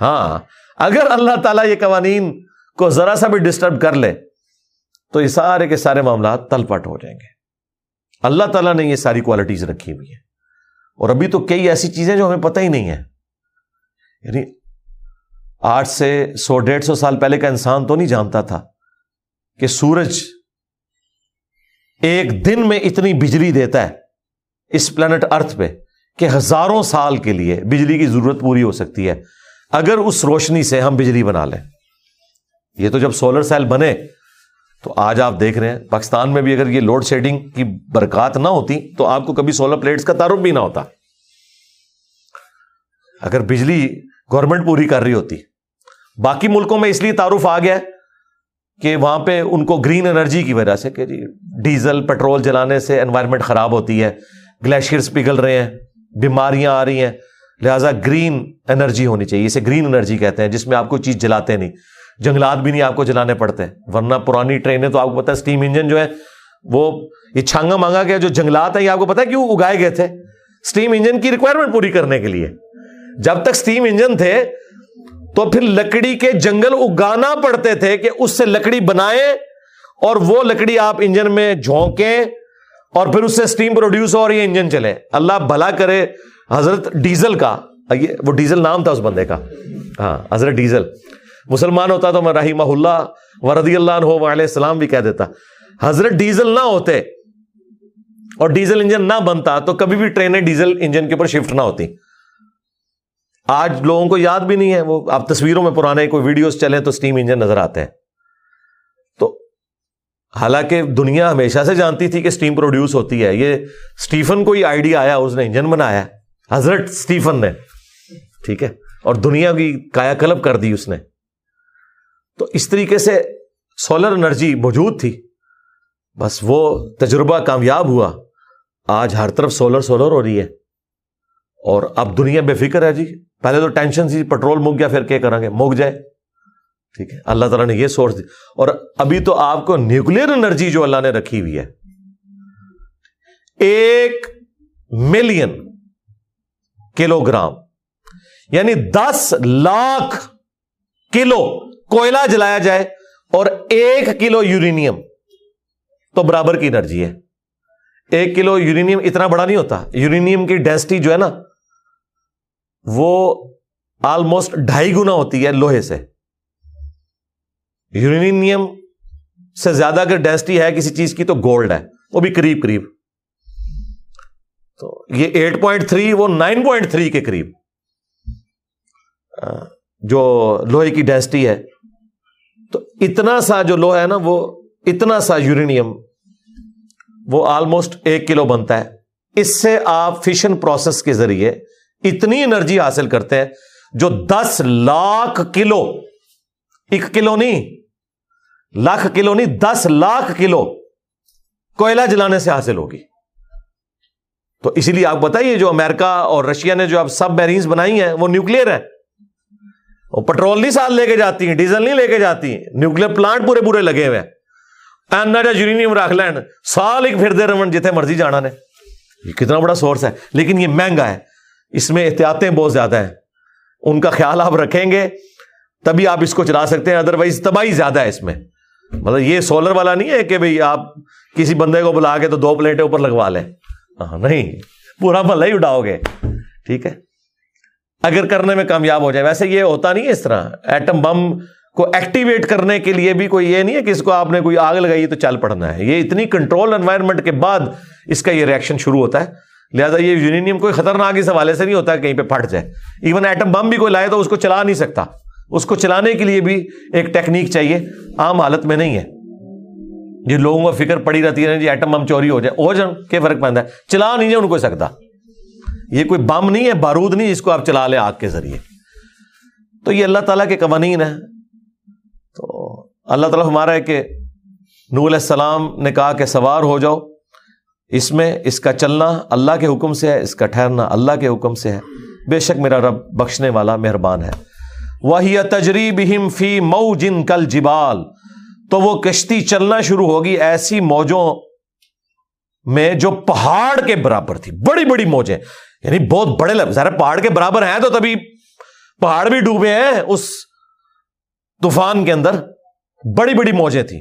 ہاں اگر اللہ تعالیٰ یہ قوانین کو ذرا سا بھی ڈسٹرب کر لے تو یہ سارے کے سارے معاملات تل پٹ ہو جائیں گے۔ اللہ تعالیٰ نے یہ ساری کوالٹیز رکھی ہوئی ہیں۔ اور ابھی تو کئی ایسی چیزیں جو ہمیں پتہ ہی نہیں ہے یعنی آٹھ سے سو، ڈیڑھ سو سال پہلے کا انسان تو نہیں جانتا تھا کہ سورج ایک دن میں اتنی بجلی دیتا ہے اس پلانٹ ارتھ پہ کہ ہزاروں سال کے لیے بجلی کی ضرورت پوری ہو سکتی ہے۔ اگر اس روشنی سے ہم بجلی بنا لیں۔ یہ تو جب سولر سیل بنے تو آج آپ دیکھ رہے ہیں، پاکستان میں بھی اگر یہ لوڈ شیڈنگ کی برکات نہ ہوتی تو آپ کو کبھی سولر پلیٹس کا تعارف بھی نہ ہوتا۔ اگر بجلی گورنمنٹ پوری کر رہی ہوتی، باقی ملکوں میں اس لیے تعارف آ گیا کہ وہاں پہ ان کو گرین انرجی کی وجہ سے کہ جی ڈیزل پیٹرول جلانے سے انوائرمنٹ خراب ہوتی ہے گلیشیئرس پگھل رہے ہیں، بیماریاں آ رہی ہیں۔ لہٰذا گرین انرجی ہونی چاہیے، اسے گرین انرجی کہتے ہیں، جس میں آپ کو چیز جلاتے نہیں۔ جنگلات بھی نہیں آپ کو جلانے پڑتے، ورنہ پرانی ٹرینیں تو آپ کو پتا اسٹیم انجن جو ہے، وہ یہ چھانگا مانگا گیا، جو جنگلات ہیں، یہ آپ کو پتا کیوں اگائے گئے تھے؟ اسٹیم انجن کی ریکوائرمنٹ پوری کرنے کے لیے۔ جب تک اسٹیم انجن تھے، تو پھر لکڑی کے جنگل اگانا پڑتے تھے کہ اس سے لکڑی بنائے اور وہ لکڑی آپ انجن میں جھونکیں اور پھر اس سے اسٹیم پروڈیوس ہو اور یہ انجن چلے۔ اللہ بھلا کرے حضرت ڈیزل کا۔ وہ ڈیزل نام تھا اس بندے کا۔ ہاں حضرت ڈیزل۔ مسلمان ہوتا تو میں رحیمہ اللہ و رضی اللہ عنہ علیہ السلام بھی کہہ دیتا۔ حضرت ڈیزل نہ ہوتے اور ڈیزل انجن نہ بنتا تو کبھی بھی ٹرینیں ڈیزل انجن کے اوپر شفٹ نہ ہوتی۔ آج لوگوں کو یاد بھی نہیں ہے، وہ آپ تصویروں میں پرانے کوئی ویڈیوز چلے تو اسٹیم انجن نظر آتے ہیں۔ تو حالانکہ دنیا ہمیشہ سے جانتی تھی کہ اسٹیم پروڈیوس ہوتی ہے، یہ اسٹیفن کو ہی آئیڈیا آیا، اس نے انجن بنایا۔ حضرت اسٹیفن نے، ٹھیک ہے، اور دنیا کی کایا کلب کر دی اس نے۔ تو اس طریقے سے سولر انرجی موجود تھی۔ بس وہ تجربہ کامیاب ہوا۔ آج ہر طرف سولر سولر ہو رہی ہے۔ اور اب دنیا بے فکر ہے جی۔ پہلے تو ٹینشن سی پٹرول مک گیا، پھر کیا کریں گے مک جائے۔ ٹھیک ہے۔ اللہ تعالیٰ نے یہ سوچ دی۔ اور ابھی تو آپ کو نیوکلیر انرجی جو اللہ نے رکھی ہوئی ہے۔ ایک ملین کلو گرام یعنی دس لاکھ کلو کوئلہ جلایا جائے اور ایک کلو یورینیم، تو برابر کی انرجی ہے۔ ایک کلو یورینیم اتنا بڑا نہیں ہوتا، یورینیم کی ڈینسٹی جو ہے نا، وہ آلموسٹ ڈھائی گنا ہوتی ہے لوہے سے۔ یورینیم سے زیادہ اگر ڈینسٹی ہے کسی چیز کی، تو گولڈ ہے۔ وہ بھی قریب قریب۔ تو یہ ایٹ پوائنٹ تھری وہ نائن پوائنٹ تھری کے قریب۔ جو لوہے کی ڈینسٹی ہے تو اتنا سا جو لوہا ہے نا وہ اتنا سا یورینیم، وہ آلموسٹ ایک کلو بنتا ہے۔ اس سے آپ فشن پروسیس کے ذریعے اتنی انرجی حاصل کرتے ہیں جو دس لاکھ کلو، ایک کلو نہیں، لاکھ کلو نہیں، دس لاکھ کلو کوئلہ جلانے سے حاصل ہوگی۔ تو اسی لیے آپ بتائیے، جو امریکہ اور رشیا نے جو اب سب میرینس بنائی ہیں، وہ نیوکلیر ہیں۔ وہ پٹرول نہیں ساتھ لے کے جاتی ہیں، ڈیزل نہیں لے کے جاتی ہیں، نیوکلیر پلانٹ پورے پورے لگے ہوئے یورینیم رکھ لین، سال ایک پھر دے رہے جتنے مرضی جانا نے۔ یہ کتنا بڑا سورس ہے، لیکن یہ مہنگا ہے۔ اس میں احتیاطیں بہت زیادہ ہیں۔ ان کا خیال آپ رکھیں گے، تبھی آپ اس کو چلا سکتے ہیں ادروائز تباہی زیادہ ہے اس میں۔ مطلب یہ سولر والا نہیں ہے کہ بھائی آپ کسی بندے کو بلا کے تو دو پلیٹیں اوپر لگوا لیں۔ ہاں نہیں، پورا ملا ہی اٹھاؤ گے۔ ٹھیک ہے؟ اگر کرنے میں کامیاب ہو جائے۔ ویسے یہ ہوتا نہیں ہے اس طرح۔ ایٹم بم کو ایکٹیویٹ کرنے کے لیے بھی کوئی یہ نہیں ہے کہ اس کو آپ نے کوئی آگ لگائی تو چل پڑنا ہے۔ یہ اتنی کنٹرول انوائرمنٹ کے بعد اس کا یہ ریئیکشن شروع ہوتا ہے۔ لہٰذا یہ یونینیم کوئی خطرناک اس حوالے سے نہیں ہوتا کہیں پہ پھٹ جائے۔ ایون ایٹم بم بھی کوئی لائے تو اس کو چلا نہیں سکتا۔ اس کو چلانے کے لیے بھی ایک ٹیکنیک چاہیے۔ عام حالت میں نہیں ہے۔ جی لوگوں کو فکر پڑی رہتی ہے جی ایٹم بم چوری ہو جائے۔ ہو جائے، کیا فرق پہنتا ہے؟ چلا نہیں جائے، ان کو سکتا۔ یہ کوئی بم نہیں ہے، بارود نہیں جس کو آپ چلا لیں آگ کے ذریعے۔ تو یہ اللہ تعالیٰ کے قوانین ہے تو اللہ تعالیٰ ہمارا ہے کہ نور علیہ السلام نے کہا کہ سوار ہو جاؤ۔ اس میں اس کا چلنا اللہ کے حکم سے ہے، اس کا ٹھہرنا اللہ کے حکم سے ہے۔ بے شک میرا رب بخشنے والا مہربان ہے۔ وہی تجریب فی مئو جن کل جبال۔ تو وہ کشتی چلنا شروع ہوگی، ایسی موجوں میں جو پہاڑ کے برابر تھی، بڑی بڑی موجیں یعنی بہت بڑے لگ ذرا پہاڑ کے برابر ہیں تو تبھی پہاڑ بھی ڈوبے ہیں اس طوفان کے اندر، بڑی بڑی موجیں تھیں۔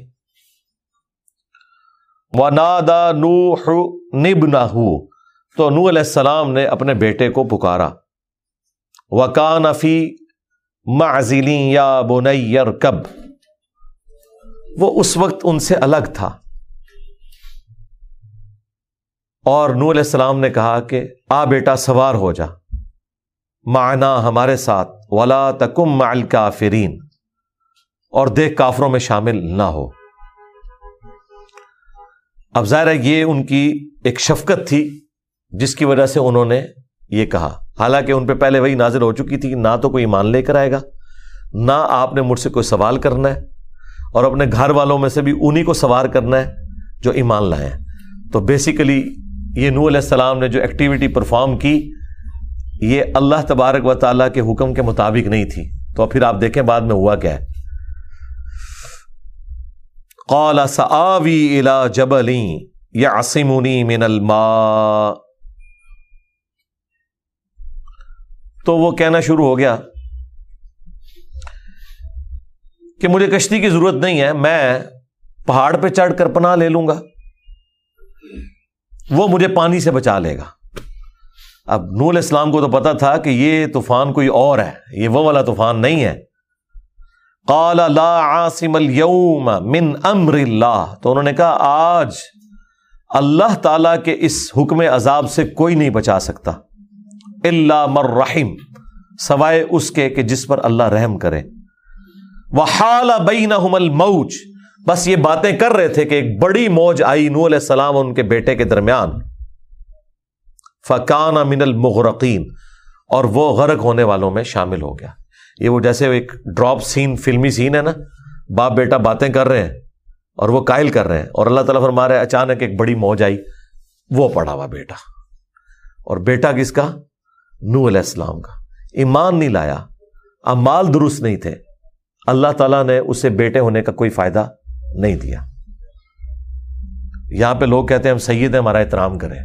نادا نو نب نہ تو نو علیہ السلام نے اپنے بیٹے کو پکارا۔ وکان افی معزلی یا بنیر کب وہ اس وقت ان سے الگ تھا۔ اور نور علیہ السلام نے کہا کہ آ بیٹا سوار ہو جا۔ معنا ہمارے ساتھ، ولا تکم مال کافرین اور دیکھ کافروں میں شامل نہ ہو۔ اب ظاہر یہ ان کی ایک شفقت تھی، جس کی وجہ سے انہوں نے یہ کہا۔ حالانکہ ان پہ پہلے وہی نازل ہو چکی تھی، نہ تو کوئی ایمان لے کر آئے گا، نہ آپ نے مجھ سے کوئی سوال کرنا ہے، اور اپنے گھر والوں میں سے بھی انہیں کو سوار کرنا ہے جو ایمان لائے۔ تو بیسیکلی یہ نور علیہ السلام نے جو ایکٹیویٹی پرفارم کی، یہ اللہ تبارک و تعالیٰ کے حکم کے مطابق نہیں تھی۔ تو پھر آپ دیکھیں بعد میں ہوا کیا ہے۔ قال سآوی الى جبلی یعصمنی من الماء۔ تو وہ کہنا شروع ہو گیا کہ مجھے کشتی کی ضرورت نہیں ہے، میں پہاڑ پہ چڑھ کر پناہ لے لوں گا۔ وہ مجھے پانی سے بچا لے گا۔ اب نول اسلام کو تو پتا تھا کہ یہ طوفان کوئی اور ہے، یہ وہ والا طوفان نہیں ہے۔ قال لا عاصم اليوم من امر اللہ۔ تو انہوں نے کہا، آج اللہ تعالی کے اس حکم عذاب سے کوئی نہیں بچا سکتا۔ اللہ مر رحم، سوائے اس کے کہ جس پر اللہ رحم کرے۔ وہ حال الموج۔ بس یہ باتیں کر رہے تھے کہ ایک بڑی موج آئی نو علیہ السلام اور ان کے بیٹے کے درمیان۔ فکان من المغرقین، اور وہ غرق ہونے والوں میں شامل ہو گیا۔ یہ وہ جیسے ایک ڈراپ سین، فلمی سین ہے نا۔ باپ بیٹا باتیں کر رہے ہیں اور وہ قائل کر رہے ہیں اور اللہ تعالیٰ فرما رہے اچانک ایک بڑی موج آئی، وہ پڑا ہوا بیٹا۔ اور بیٹا کس کا؟ نو علیہ السلام کا۔ ایمان نہیں لایا، امال درست نہیں تھے۔ اللہ تعالیٰ نے اسے بیٹے ہونے کا کوئی فائدہ نہیں دیا۔ یہاں پہ لوگ کہتے ہیں ہم سید ہیں، ہمارا احترام کریں۔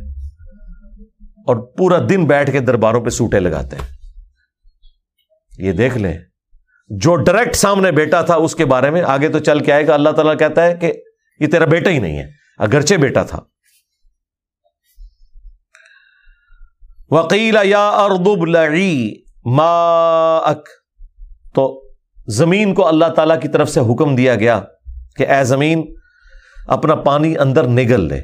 اور پورا دن بیٹھ کے درباروں پہ سوٹے لگاتے ہیں۔ یہ دیکھ لیں، جو ڈائریکٹ سامنے بیٹا تھا اس کے بارے میں، آگے تو چل کے آئے گا۔ اللہ تعالیٰ کہتا ہے کہ یہ تیرا بیٹا ہی نہیں ہے، اگرچہ بیٹا تھا۔ وکیلا یا اردب ما تو زمین کو اللہ تعالی کی طرف سے حکم دیا گیا۔ کہ اے زمین، اپنا پانی اندر نگل لے۔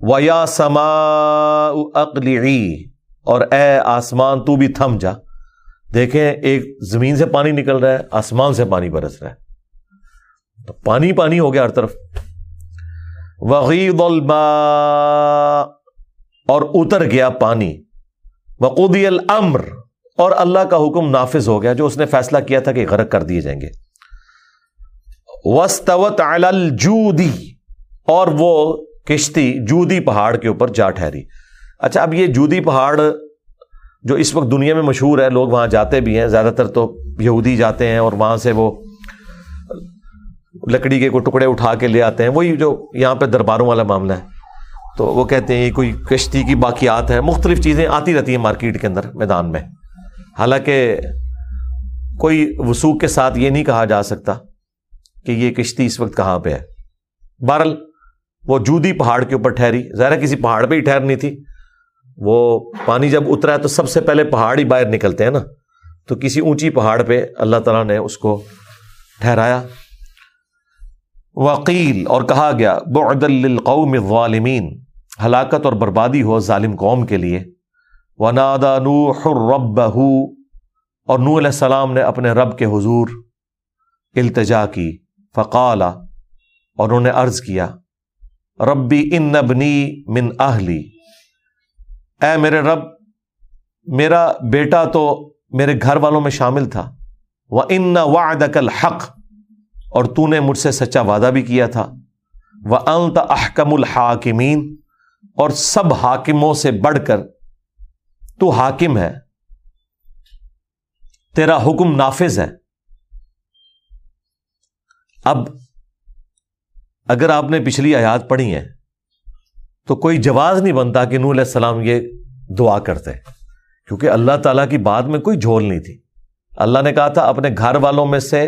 ویا سما اقلی اور اے آسمان، تو بھی تھم جا۔ دیکھیں، ایک زمین سے پانی نکل رہا ہے، آسمان سے پانی برس رہا ہے۔ تو پانی پانی ہو گیا ہر طرف۔ وغید الماء۔ اور اتر گیا پانی۔ وقودی الامر اور اللہ کا حکم نافذ ہو گیا، جو اس نے فیصلہ کیا تھا کہ غرق کر دیے جائیں گے۔ وسطوت الجودی اور وہ کشتی جودی پہاڑ کے اوپر جا ٹھہری۔ اچھا اب یہ جودی پہاڑ جو اس وقت دنیا میں مشہور ہے، لوگ وہاں جاتے بھی ہیں۔ زیادہ تر تو یہودی جاتے ہیں اور وہاں سے وہ لکڑی کے کوئی ٹکڑے اٹھا کے لے آتے ہیں۔ وہی جو یہاں پہ درباروں والا معاملہ ہے۔ تو وہ کہتے ہیں یہ کوئی کشتی کی باقیات ہے۔ مختلف چیزیں آتی رہتی ہیں مارکیٹ کے اندر، میدان میں۔ حالانکہ کوئی وسوخ کے ساتھ یہ نہیں کہا جا سکتا۔ کہ یہ کشتی اس وقت کہاں پہ ہے؟ بہرل وہ جودی پہاڑ کے اوپر ٹھہری۔ ظاہر کسی پہاڑ پہ ہی ٹھہرنی تھی۔ وہ پانی جب اترا ہے تو سب سے پہلے پہاڑ ہی باہر نکلتے ہیں نا۔ تو کسی اونچی پہاڑ پہ اللہ تعالیٰ نے اس کو ٹھہرایا۔ وکیل اور کہا گیا بعد للقوم الظالمین ہلاکت اور بربادی ہو ظالم قوم کے لیے۔ ونادا نوح رب اور نو علیہ السلام نے اپنے رب کے حضور التجا کی۔ فقال اور انہوں نے ارض کیا، ربی ان نبنی من اہلی، اے میرے رب، میرا بیٹا تو میرے گھر والوں میں شامل تھا وہ ان وعدک الحق، اور تو نے مجھ سے سچا وعدہ بھی کیا تھا وہ انت احکم الحاکمین، اور سب حاکموں سے بڑھ کر، تو حاکم ہے، تیرا حکم نافذ ہے۔ اب اگر آپ نے پچھلی آیات پڑھی ہے تو کوئی جواز نہیں بنتا کہ نور علیہ السلام یہ دعا کرتے کیونکہ اللہ تعالیٰ کی بات میں کوئی جھول نہیں تھی۔ اللہ نے کہا تھا، اپنے گھر والوں میں سے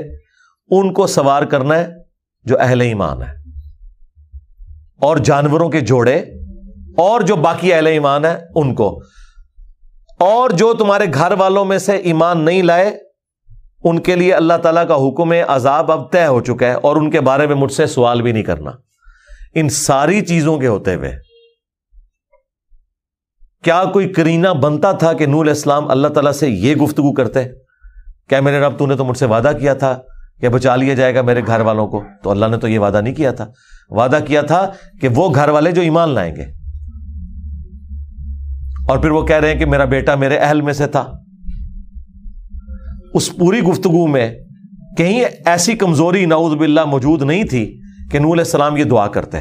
ان کو سوار کرنا ہے جو اہل ایمان ہے اور جانوروں کے جوڑے، اور جو باقی اہل ایمان ہے ان کو۔ اور جو تمہارے گھر والوں میں سے ایمان نہیں لائے ان کے لیے اللہ تعالیٰ کا حکم عذاب اب طے ہو چکا ہے اور ان کے بارے میں مجھ سے سوال بھی نہیں کرنا۔ ان ساری چیزوں کے ہوتے ہوئے کیا کوئی کرینہ بنتا تھا کہ نور اسلام اللہ تعالیٰ سے یہ گفتگو کرتے؟ کیا میرے رب تو نے تو مجھ سے وعدہ کیا تھا کہ بچا لیا جائے گا میرے گھر والوں کو؟ تو اللہ نے تو یہ وعدہ نہیں کیا تھا۔ وعدہ کیا تھا کہ وہ گھر والے جو ایمان لائیں گے۔ اور پھر وہ کہہ رہے ہیں کہ میرا بیٹا میرے اہل میں سے تھا۔ اس پوری گفتگو میں کہیں ایسی کمزوری نعوذ باللہ موجود نہیں تھی کہ نور السلام یہ دعا کرتے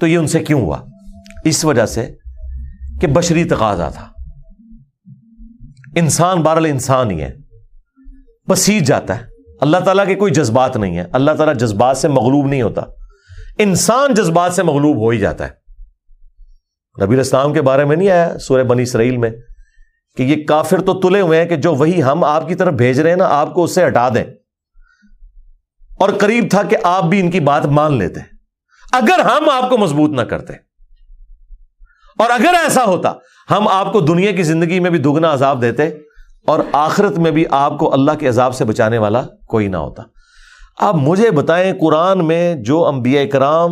تو یہ ان سے کیوں ہوا؟ اس وجہ سے کہ بشری تقاضا تھا۔ انسان بہرحال انسان ہی ہے۔ پسیج جاتا ہے۔ اللہ تعالیٰ کے کوئی جذبات نہیں ہے۔ اللہ تعالیٰ جذبات سے مغلوب نہیں ہوتا۔ انسان جذبات سے مغلوب ہو ہی جاتا ہے۔ نبی اسلام کے بارے میں نہیں آیا سورہ بنی اسرائیل میں۔ کہ یہ کافر تو تلے ہوئے ہیں کہ جو وہی ہم آپ کی طرف بھیج رہے ہیں نا، آپ کو اس سے ہٹا دیں۔ اور قریب تھا کہ آپ بھی ان کی بات مان لیتے۔ اگر ہم آپ کو مضبوط نہ کرتے۔ اور اگر ایسا ہوتا، ہم آپ کو دنیا کی زندگی میں بھی دگنا عذاب دیتے اور آخرت میں بھی آپ کو اللہ کے عذاب سے بچانے والا کوئی نہ ہوتا۔ آپ مجھے بتائیں، قرآن میں جو انبیاء کرام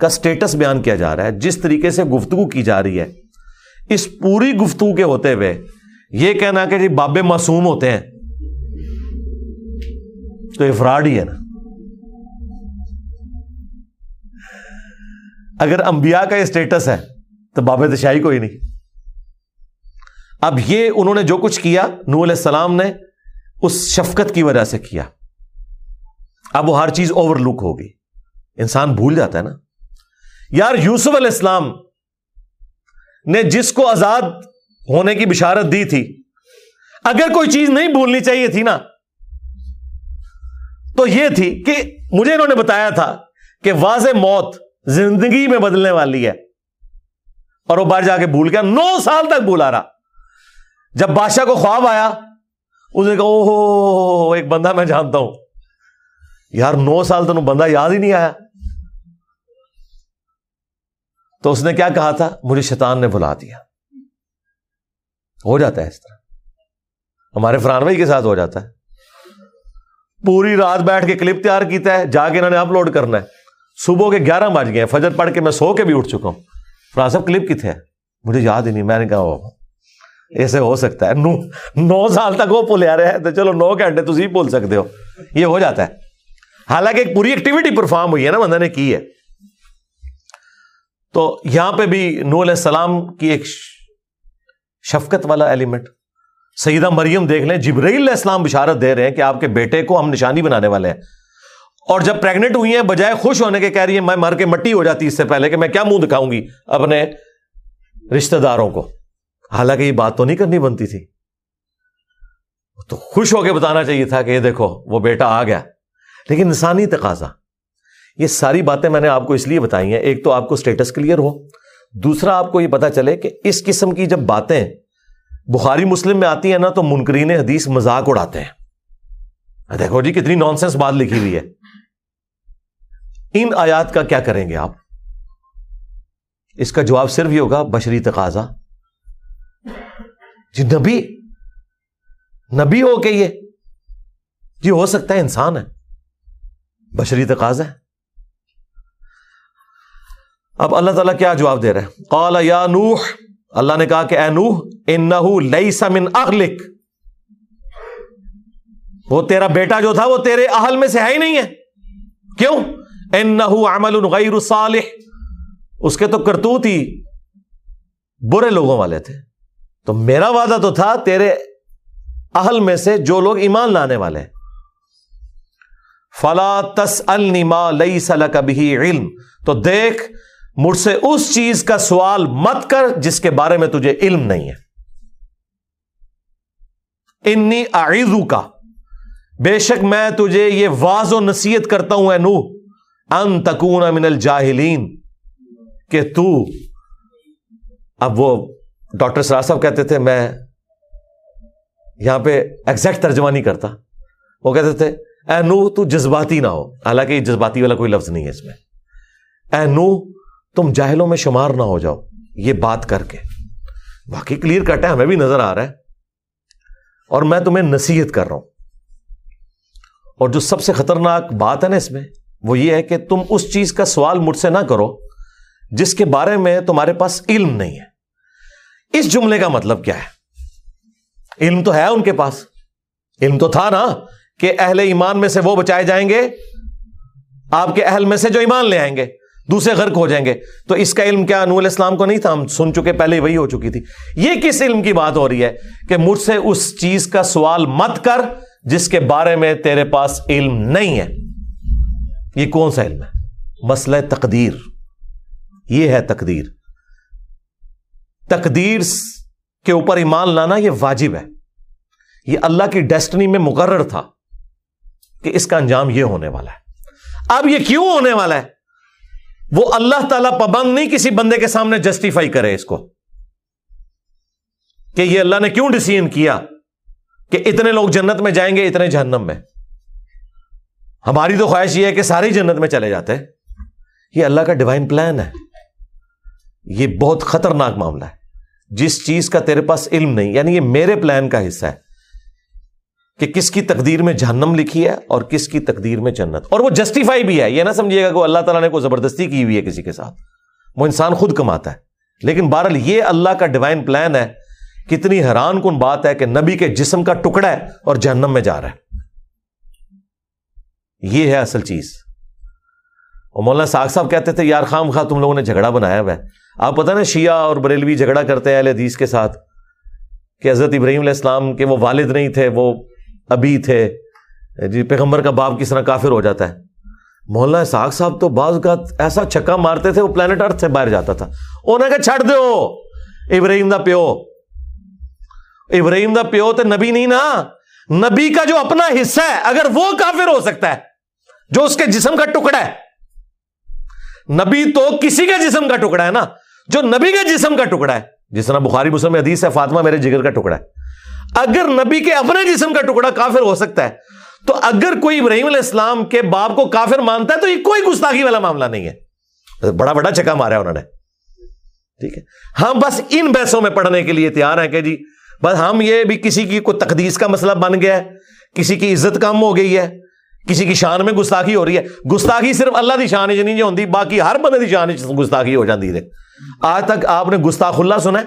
کا سٹیٹس بیان کیا جا رہا ہے، جس طریقے سے گفتگو کی جا رہی ہے اس پوری گفتگو کے ہوتے ہوئے یہ کہنا کہ جی بابے معصوم ہوتے ہیں، تو یہ فراڈ ہی ہے نا۔ اگر انبیاء کا یہ اسٹیٹس ہے، تو بابے دشاہی کوئی نہیں۔ اب یہ انہوں نے جو کچھ کیا نور علیہ السلام نے اس شفقت کی وجہ سے کیا۔ اب وہ ہر چیز اوور لک ہوگی۔ انسان بھول جاتا ہے نا۔ یار یوسف علیہ السلام نے جس کو آزاد ہونے کی بشارت دی تھی۔ اگر کوئی چیز نہیں بھولنی چاہیے تھی نا، تو یہ تھی کہ مجھے انہوں نے بتایا تھا کہ واضح موت زندگی میں بدلنے والی ہے۔ اور وہ باہر جا کے بھول گیا، نو سال تک بھولا رہا۔ جب بادشاہ کو خواب آیا، اس نے کہا او ایک بندہ میں جانتا ہوں۔ یار، نو سال تو بندہ یاد ہی نہیں آیا۔ تو اس نے کیا کہا تھا؟ مجھے شیطان نے بلا دیا۔ ہو جاتا ہے اس طرح۔ ہمارے فرانوئی کے ساتھ ہو جاتا ہے۔ پوری رات بیٹھ کے کلپ تیار کیتا ہے، جا کے انہوں نے اپلوڈ کرنا ہے۔ صبح کے گیارہ بج گئے فجر پڑھ کے میں سو کے بھی اٹھ چکا ہوں۔ فران صاحب، کلپ کتنے مجھے یاد ہی نہیں، میں نے کہا ایسے ہو سکتا ہے۔ نو نو سال تک وہ پل آ رہے ہیں تو چلو نو گھنٹے تھی بول سکتے ہو۔ یہ ہو جاتا ہے۔ حالانکہ ایک پوری ایکٹیویٹی پرفارم ہوئی ہے نا، بندہ نے کی ہے۔ تو یہاں پہ بھی نو علیہ السلام کی ایک شفقت والا ایلیمنٹ سیدہ مریم دیکھ لیں، جبرائیل علیہ السلام بشارت دے رہے ہیں کہ آپ کے بیٹے کو ہم نشانی بنانے والے ہیں۔ اور جب پریگنٹ ہوئی ہیں، بجائے خوش ہونے کے کہہ رہی ہے میں مر کے مٹی ہو جاتی اس سے پہلے کہ میں کیا منہ دکھاؤں گی اپنے رشتے داروں کو۔ حالانکہ یہ بات تو نہیں کرنی بنتی تھی۔ تو خوش ہو کے بتانا چاہیے تھا کہ یہ دیکھو، وہ بیٹا آ گیا۔ لیکن انسانی تقاضا۔ یہ ساری باتیں میں نے آپ کو اس لیے بتائی ہیں، ایک تو آپ کو اسٹیٹس کلیئر ہو، دوسرا آپ کو یہ پتا چلے کہ اس قسم کی جب باتیں بخاری مسلم میں آتی ہیں نا، تو منکرین حدیث مذاق اڑاتے ہیں۔ دیکھو جی کتنی نان سینس بات لکھی ہوئی ہے۔ ان آیات کا کیا کریں گے آپ؟ اس کا جواب صرف یہ ہوگا، بشری تقاضا۔ جی نبی نبی ہو کے یہ۔ جی ہو سکتا ہے انسان ہے، بشری تقاضا ہے۔ اب اللہ تعالیٰ کیا جواب دے رہے ہیں؟ قال یا نوح، اللہ نے کہا کہ اے نوح ان من اغلق وہ تیرا بیٹا جو تھا وہ تیرے اہل میں سے ہے ہی نہیں ہے۔ کیوں؟ ان نہ عمل غیر صالح۔ اس کے تو کرتوت ہی برے لوگوں والے تھے۔ تو میرا وعدہ تو تھا تیرے اہل میں سے جو لوگ ایمان لانے والے فلا تس الما لئی سل کبھی علم۔ تو دیکھ مجھ سے اس چیز کا سوال مت کر جس کے بارے میں تجھے علم نہیں ہے۔ انی اعیزو کا بے شک میں تجھے یہ واض و نصیحت کرتا ہوں اے نو ان تکون من الجاہلین۔ کہ تو، اب وہ ڈاکٹر سراج صاحب کہتے تھے، میں یہاں پہ ایگزیکٹ ترجمہ نہیں کرتا۔ وہ کہتے تھے، اے نو تو جذباتی نہ ہو۔ حالانکہ جذباتی والا کوئی لفظ نہیں ہے اس میں۔ اے نو تم جاہلوں میں شمار نہ ہو جاؤ۔ یہ بات کر کے۔ باقی کلیئر کٹ ہے، ہمیں بھی نظر آ رہا ہے۔ اور میں تمہیں نصیحت کر رہا ہوں۔ اور جو سب سے خطرناک بات ہے نا اس میں، وہ یہ ہے کہ تم اس چیز کا سوال مجھ سے نہ کرو جس کے بارے میں تمہارے پاس علم نہیں ہے۔ اس جملے کا مطلب کیا ہے؟ علم تو ہے ان کے پاس۔ علم تو تھا نا کہ اہل ایمان میں سے وہ بچائے جائیں گے، آپ کے اہل میں سے جو ایمان لے آئیں گے۔ دوسرے غرق ہو جائیں گے۔ تو اس کا علم کیا نور اسلام کو نہیں تھا؟ ہم سن چکے پہلے وہی ہو چکی تھی۔ یہ کس علم کی بات ہو رہی ہے کہ مجھ سے اس چیز کا سوال مت کر جس کے بارے میں تیرے پاس علم نہیں ہے۔ یہ کون سا علم ہے؟ مسئلہ تقدیر۔ یہ ہے تقدیر۔ تقدیر کے اوپر ایمان لانا یہ واجب ہے۔ یہ اللہ کی ڈیسٹنی میں مقرر تھا کہ اس کا انجام یہ ہونے والا ہے۔ اب یہ کیوں ہونے والا ہے؟ وہ اللہ تعالی پابند نہیں کسی بندے کے سامنے جسٹیفائی کرے اس کو کہ یہ اللہ نے کیوں ڈسیزن کیا کہ اتنے لوگ جنت میں جائیں گے اتنے جہنم میں؟ ہماری تو خواہش یہ ہے کہ ساری جنت میں چلے جاتے۔ یہ اللہ کا ڈیوائن پلان ہے۔ یہ بہت خطرناک معاملہ ہے۔ جس چیز کا تیرے پاس علم نہیں یعنی یہ میرے پلان کا حصہ ہے۔ کہ کس کی تقدیر میں جہنم لکھی ہے اور کس کی تقدیر میں جنت۔ اور وہ جسٹیفائی بھی ہے، یہ نہ سمجھیے گا کہ اللہ تعالیٰ نے کوئی زبردستی کی ہوئی ہے کسی کے ساتھ۔ وہ انسان خود کماتا ہے۔ لیکن بہرحال یہ اللہ کا ڈیوائن پلان ہے۔ کتنی حیران کن بات ہے کہ نبی کے جسم کا ٹکڑا ہے اور جہنم میں جا رہا ہے۔ یہ ہے اصل چیز۔ اور مولانا ساگ صاحب کہتے تھے، یار خام خواہ تم لوگوں نے جھگڑا بنایا ہوا ہے۔ آپ پتہ نا، شیعہ اور بریلوی جھگڑا کرتے ہیں اہل حدیث کے ساتھ کہ حضرت ابراہیم علیہ السلام کے وہ والد نہیں تھے، وہ ابھی تھے۔ جی پیغمبر کا باپ کس طرح کافر ہو جاتا ہے؟ مولانا ساگ صاحب تو بعض کا ایسا چھکا مارتے تھے، وہ پلانٹ ارتھ سے باہر جاتا تھا۔ انہیں کہ چھڑ دو۔ ابراہیم دا پیو۔ ابراہیم دا پیو تو نبی نہیں نا۔ نبی کا جو اپنا حصہ ہے، اگر وہ کافر ہو سکتا ہے، جو اس کے جسم کا ٹکڑا ہے۔ نبی تو کسی کے جسم کا ٹکڑا ہے نا۔ جو نبی کے جسم کا ٹکڑا ہے، جس طرح بخاری مسلم حدیث ہے، فاطمہ میرے جگر کا ٹکڑا ہے۔ اگر نبی کے اپنے جسم کا ٹکڑا کافر ہو سکتا ہے، تو اگر کوئی ابراہیم علیہ السلام کے باپ کو کافر مانتا ہے، تو یہ کوئی گستاخی والا معاملہ نہیں ہے۔ بڑا بڑا چکا مارا انہوں نے۔ ٹھیک ہے۔ ہم بس ان بحثوں میں پڑھنے کے لیے تیار ہیں کہ جی بس ہم یہ بھی کسی کی کوئی تقدیس کا مسئلہ بن گیا ہے، کسی کی عزت کم ہو گئی ہے، کسی کی شان میں گستاخی ہو رہی ہے۔ گستاخی صرف اللہ کی شان چ نہیں ہوتی باقی ہر بندے کی شان گستاخی ہو جاتی ہے۔ آج تک آپ نے گستاخ اللہ سنا ہے،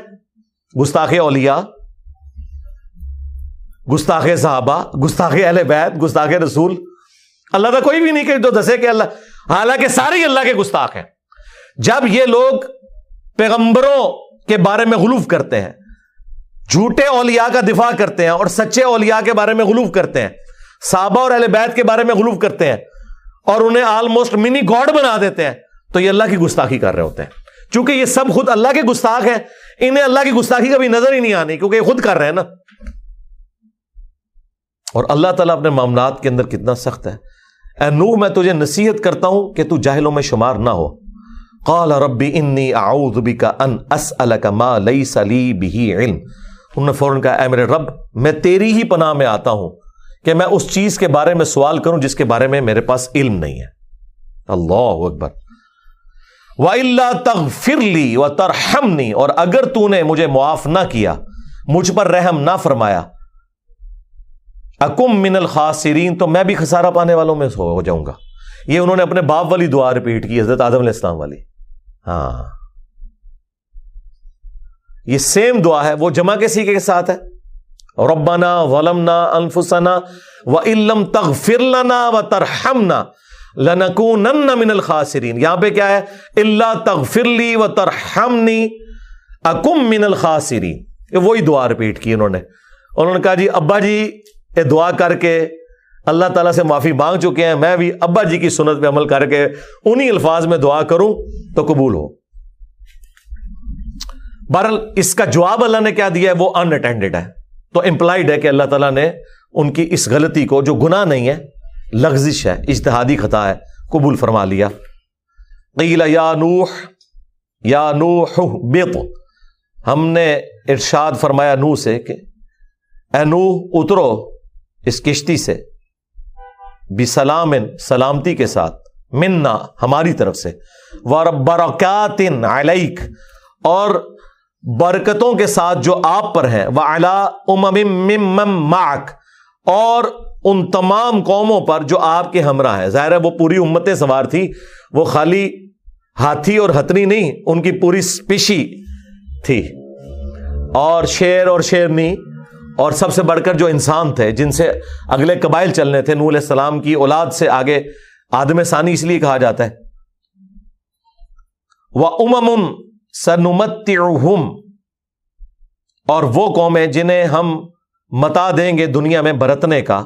گستاخ اولیاء۔ گستاخ صحابہ، گستاخ اہل بیت، گستاخ رسول۔ اللہ کا کوئی بھی نہیں کہ جو دسے کہ اللہ، حالانکہ سارے اللہ کے گستاخ ہیں۔ جب یہ لوگ پیغمبروں کے بارے میں غلوف کرتے ہیں، جھوٹے اولیاء کا دفاع کرتے ہیں اور سچے اولیاء کے بارے میں غلوف کرتے ہیں، صحابہ اور اہل بیت کے بارے میں غلوف کرتے ہیں اور انہیں آلموسٹ منی گاڈ بنا دیتے ہیں، تو یہ اللہ کی گستاخی کر رہے ہوتے ہیں۔ چونکہ یہ سب خود اللہ کے گستاخ ہیں، انہیں اللہ کی گستاخی کبھی نظر ہی نہیں آنی، کیونکہ یہ خود کر رہے ہیں نا۔ اور اللہ تعالیٰ اپنے معاملات کے اندر کتنا سخت ہے۔ اے نو میں تجھے نصیحت کرتا ہوں کہ تو جاہلوں میں شمار نہ ہو۔ قال ربی انی اعوذ بک ان اسالک ما لیس لی به علم۔ انہوں نے فوراً کہا، اے میرے رب، میں تیری ہی پناہ میں آتا ہوں کہ میں اس چیز کے بارے میں سوال کروں جس کے بارے میں میرے پاس علم نہیں ہے۔ اللہ اکبر۔ و اللہ تغ فرلی و ترہمنی اور اگر تو نے مجھے معاف نہ کیا، مجھ پر رحم نہ فرمایا اکم من الخاسرین، تو میں بھی خسارہ پانے والوں میں ہو جاؤں گا۔ یہ انہوں نے اپنے باپ والی دعا ریپیٹ کی، حضرت آدم علیہ السلام والی۔ ہاں۔ یہ سیم دعا ہے، وہ جمع کے سیکھے کے ساتھ ہے؟ ربنا ولمنا انفسنا و علم تغفر لنا و ترحمنا لنکونن من الخاسرین۔ یہاں پہ کیا ہے؟ اللہ تغفرلی و ترحمنی اکم من الخاسرین۔ یہ وہی دعا رپیٹ کی انہوں نے۔ انہوں نے کہا جی ابا جی یہ دعا کر کے اللہ تعالیٰ سے معافی مانگ چکے ہیں۔ میں بھی ابا جی کی سنت پہ عمل کر کے انہی الفاظ میں دعا کروں تو قبول ہو۔ بہرحال اس کا جواب اللہ نے کیا دیا ہے؟ وہ ان اٹینڈیڈ ہے۔ تو امپلائڈ ہے کہ اللہ تعالیٰ نے ان کی اس غلطی کو، جو گناہ نہیں ہے، لغزش ہے، اجتہادی خطا ہے، قبول فرما لیا۔ قیل یا نوح یا نوح بیت ہم نے ارشاد فرمایا نو سے کہ، اے نو اترو۔ اس کشتی سے بھی سلام سلامتی کے ساتھ، منا، ہماری طرف سے برکات علیک اور برکتوں کے ساتھ جو آپ پر ہیں وہ الا اور ان تمام قوموں پر جو آپ کے ہمراہ ہیں۔ ظاہر ہے وہ پوری امتیں سوار تھی وہ خالی ہاتھی اور ہتنی نہیں، ان کی پوری اسپیشی تھی۔ اور شیر اور شیرنی اور سب سے بڑھ کر جو انسان تھے، جن سے اگلے قبائل چلنے تھے نور السلام کی اولاد سے آگے آدم ثانی اس لیے کہا جاتا ہے۔ وہ امم سنمت اور وہ قومیں جنہیں ہم متا دیں گے دنیا میں برتنے کا۔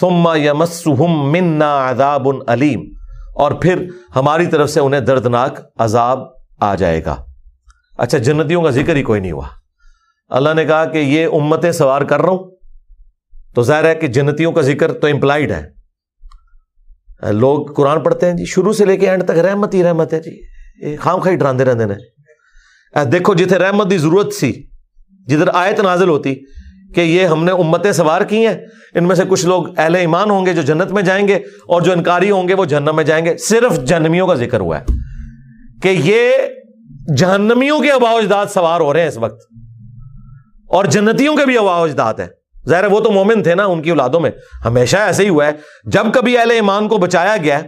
سما یمسم منا عذاب علیم، اور پھر ہماری طرف سے انہیں دردناک عذاب آ جائے گا۔ اچھا جنتیوں کا ذکر ہی کوئی نہیں ہوا۔ اللہ نے کہا کہ یہ امتیں سوار کر رہا ہوں۔ تو ظاہر ہے کہ جنتیوں کا ذکر تو امپلائڈ ہے۔ لوگ قرآن پڑھتے ہیں جی شروع سے لے کے اینڈ تک رحمت ہی رحمت ہے جی۔ خام خائی ڈراندے رہتے دیکھو جتنے رحمت کی ضرورت سی، جدھر آیت نازل ہوتی کہ یہ ہم نے امتیں سوار کی ہیں، ان میں سے کچھ لوگ اہل ایمان ہوں گے جو جنت میں جائیں گے اور جو انکاری ہوں گے وہ جہنم میں جائیں گے۔ صرف جہنمیوں کا ذکر ہوا ہے کہ یہ جہنمیوں کے اباؤ اجداد سوار ہو رہے ہیں اس وقت۔ اور جنتیوں کے بھی اباؤ اجداد ہیں۔ ظاہر وہ تو مومن تھے نا ان کی اولادوں میں۔ ہمیشہ ایسے ہی ہوا ہے۔ جب کبھی اہل ایمان کو بچایا گیا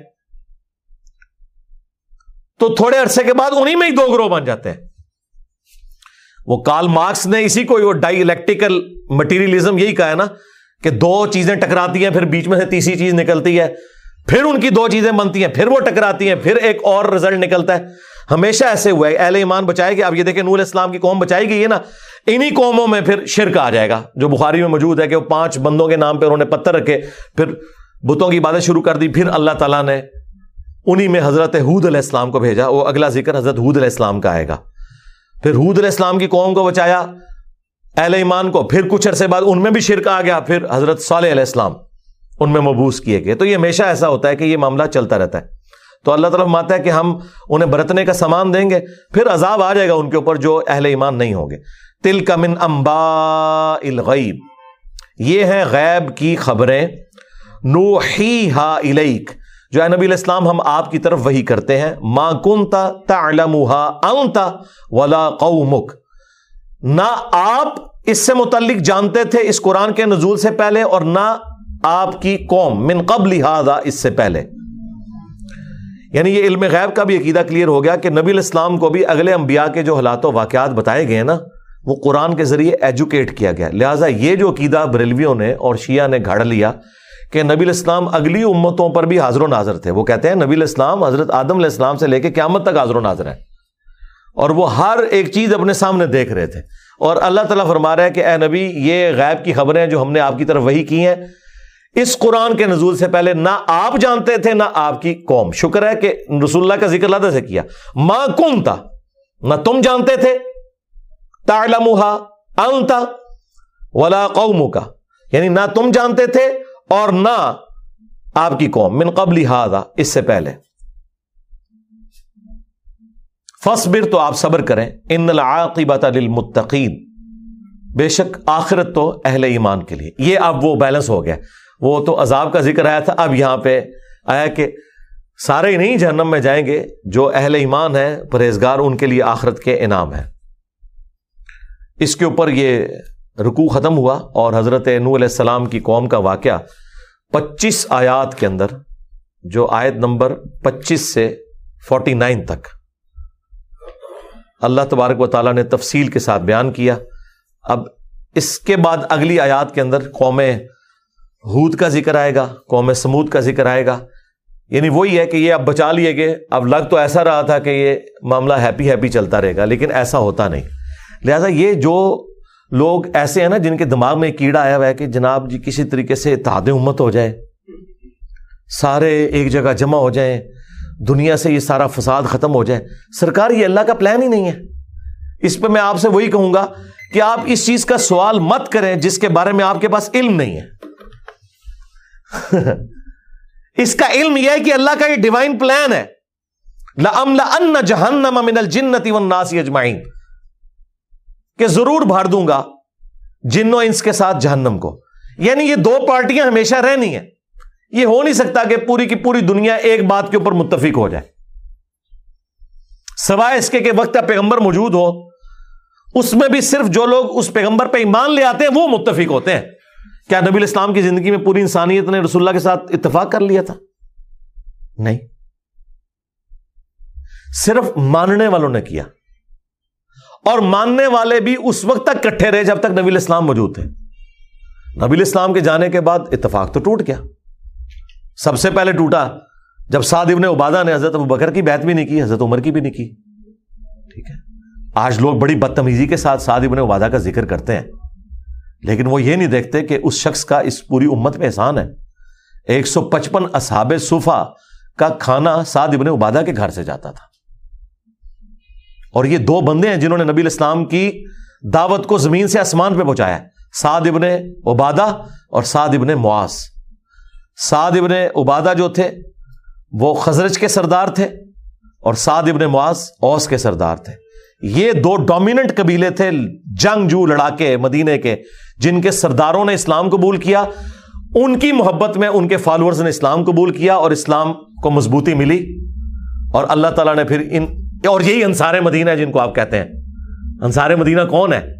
تو تھوڑے عرصے کے بعد انہیں میں ہی دو گروہ بن جاتے ہیں۔ وہ کال مارکس نے اسی کو وہ ڈائی الیکٹریکل مٹیریلزم یہی کہا ہے نا کہ دو چیزیں ٹکراتی ہیں، پھر بیچ میں سے تیسری چیز نکلتی ہے، پھر ان کی دو چیزیں بنتی ہیں، پھر وہ ٹکراتی ہیں، پھر ایک اور رزلٹ نکلتا ہے۔ ہمیشہ ایسے ہوا ہے۔ اہل ایمان بچائے گی اب یہ دیکھیں، نور اسلام کی قوم بچائی گئی ہے نا۔ انہی قوموں میں پھر شرک آ جائے گا۔ جو بخاری میں موجود ہے کہ وہ پانچ بندوں کے نام پہ انہوں نے پتھر رکھے، پھر بتوں کی باتیں شروع کر دی، پھر اللہ تعالیٰ نے انہی میں حضرت حود علیہ السلام کو بھیجا۔ وہ اگلا ذکر حضرت حود علیہ السلام کا آئے گا۔ پھر حود علیہ السلام کی قوم کو بچایا، اہل ایمان کو۔ پھر کچھ عرصے بعد ان میں بھی شرک آ گیا۔ پھر حضرت صالح علیہ السلام ان میں مبوس کیے گئے۔ تو یہ ہمیشہ ایسا ہوتا ہے کہ یہ معاملہ چلتا رہتا ہے۔ تو اللہ تعالیٰ ماتا ہے کہ ہم انہیں برتنے کا سامان دیں گے، پھر عذاب آ جائے گا ان کے اوپر جو اہل ایمان نہیں ہوں گے۔ تل کا من امبا الغیب۔ یہ ہے غیب کی خبریں۔ نو ہی ہا الیک۔ جو ہے نبی الاسلام ہم آپ کی طرف وہی کرتے ہیں۔ ماں کن تا ولا قومک۔ نہ آپ اس سے متعلق جانتے تھے اس قرآن کے نزول سے پہلے اور نہ آپ کی قوم۔ من قبل لہٰذا اس سے پہلے۔ یعنی یہ علم غیب کا بھی عقیدہ کلیئر ہو گیا کہ نبی الاسلام کو بھی اگلے انبیاء کے جو حالات و واقعات بتائے گئے نا وہ قرآن کے ذریعے ایجوکیٹ کیا گیا۔ لہٰذا یہ جو عقیدہ بریلویوں نے اور شیعہ نے گھڑ لیا کہ نبی الاسلام اگلی امتوں پر بھی حاضر و ناظر تھے۔ وہ کہتے ہیں نبی الاسلام حضرت آدم علیہ السلام سے لے کے قیامت تک حاضر و ناظر ہیں۔ اور وہ ہر ایک چیز اپنے سامنے دیکھ رہے تھے۔ اور اللہ تعالیٰ فرما رہا ہے کہ اے نبی، یہ غیب کی خبریں جو ہم نے آپ کی طرف وہی کی ہیں، اس قرآن کے نزول سے پہلے نہ آپ جانتے تھے، نہ آپ کی قوم۔ شکر ہے کہ رسول اللہ کا ذکر اللہ سے کیا۔ ماں کون تھا نہ تم جانتے تھے تالمہ انتا ولا قوم کا یعنی نہ تم جانتے تھے اور نہ آپ کی قوم من قبل ہاضا اس سے پہلے۔ فصبر تو آپ صبر کریں۔ ان العاقبت للمتقین بے شک آخرت تو اہل ایمان کے لیے۔ یہ اب وہ بیلنس ہو گیا۔ وہ تو عذاب کا ذکر آیا تھا۔ اب یہاں پہ آیا کہ سارے نہیں جہنم میں جائیں گے۔ جو اہل ایمان ہے پرہیزگار ان کے لیے آخرت کے انعام ہے اس کے اوپر یہ رکو ختم ہوا اور حضرت نو علیہ السلام کی قوم کا واقعہ پچیس آیات کے اندر، جو آیت نمبر پچیس سے فورٹی نائن تک۔ اللہ تبارک و تعالیٰ نے تفصیل کے ساتھ بیان کیا۔ اب اس کے بعد اگلی آیات کے اندر قوم ہود کا ذکر آئے گا، قوم سمود کا ذکر آئے گا۔ یعنی وہی ہے کہ یہ اب بچا لیے گئے۔ اب لگ تو ایسا رہا تھا کہ یہ معاملہ ہیپی ہیپی چلتا رہے گا، لیکن ایسا ہوتا نہیں۔ لہٰذا یہ جو لوگ ایسے ہیں نا جن کے دماغ میں کیڑا آیا ہوا ہے کہ جناب جی کسی طریقے سے اتحاد امت ہو جائے، سارے ایک جگہ جمع ہو جائیں، دنیا سے یہ سارا فساد ختم ہو جائے۔ سرکار یہ اللہ کا پلان ہی نہیں ہے۔ اس پہ میں آپ سے وہی کہوں گا کہ آپ اس چیز کا سوال مت کریں جس کے بارے میں آپ کے پاس علم نہیں ہے۔ اس کا علم یہ ہے کہ اللہ کا یہ ڈیوائن پلان ہے۔ جہنم من الجنتی والناس اجمعین کہ ضرور بھار دوں گا جنوں انس کے ساتھ جہنم کو۔ یعنی یہ دو پارٹیاں ہمیشہ رہنی ہیں۔ یہ ہو نہیں سکتا کہ پوری کی پوری دنیا ایک بات کے اوپر متفق ہو جائے۔ سوائے اس کے کہ وقت پیغمبر موجود ہو، اس میں بھی صرف جو لوگ اس پیغمبر پہ ایمان لے آتے ہیں، وہ متفق ہوتے ہیں۔ کیا نبی الاسلام کی زندگی میں پوری انسانیت نے رسول اللہ کے ساتھ اتفاق کر لیا تھا؟ نہیں۔ صرف ماننے والوں نے کیا۔ اور ماننے والے بھی اس وقت تک کٹھے رہے جب تک نبی الاسلام موجود تھے۔ نبی الاسلام کے جانے کے بعد اتفاق تو ٹوٹ گیا۔ سب سے پہلے ٹوٹا جب سعد ابن عبادہ نے حضرت ابو بکر کی بیعت بھی نہیں کی، حضرت عمر کی بھی نہیں کی۔ ٹھیک ہے۔ آج لوگ بڑی بدتمیزی کے ساتھ سعد ابن عبادہ کا ذکر کرتے ہیں۔ لیکن وہ یہ نہیں دیکھتے کہ اس شخص کا اس پوری امت میں احسان ہے۔ ایک سو پچپن اصحاب صوفا کا کھانا سعد ابن عبادہ کے گھر سے جاتا تھا۔ اور یہ دو بندے ہیں جنہوں نے نبی الاسلام کی دعوت کو زمین سے آسمان پہ پہنچایا سعد ابن عبادہ اور سعد ابن معاذ۔ سعد ابن عبادہ جو تھے، وہ خزرج کے سردار تھے اور سعد ابن معاذ اوس کے سردار تھے۔ یہ دو ڈومیننٹ قبیلے تھے، جنگ جو لڑا مدینے کے، جن کے سرداروں نے اسلام قبول کیا۔ ان کی محبت میں ان کے فالوورز نے اسلام قبول کیا اور اسلام کو مضبوطی ملی۔ اور اللہ تعالیٰ نے پھر ان اور یہی انصار مدینہ ہے جن کو آپ کہتے ہیں۔ انصار مدینہ کون ہے؟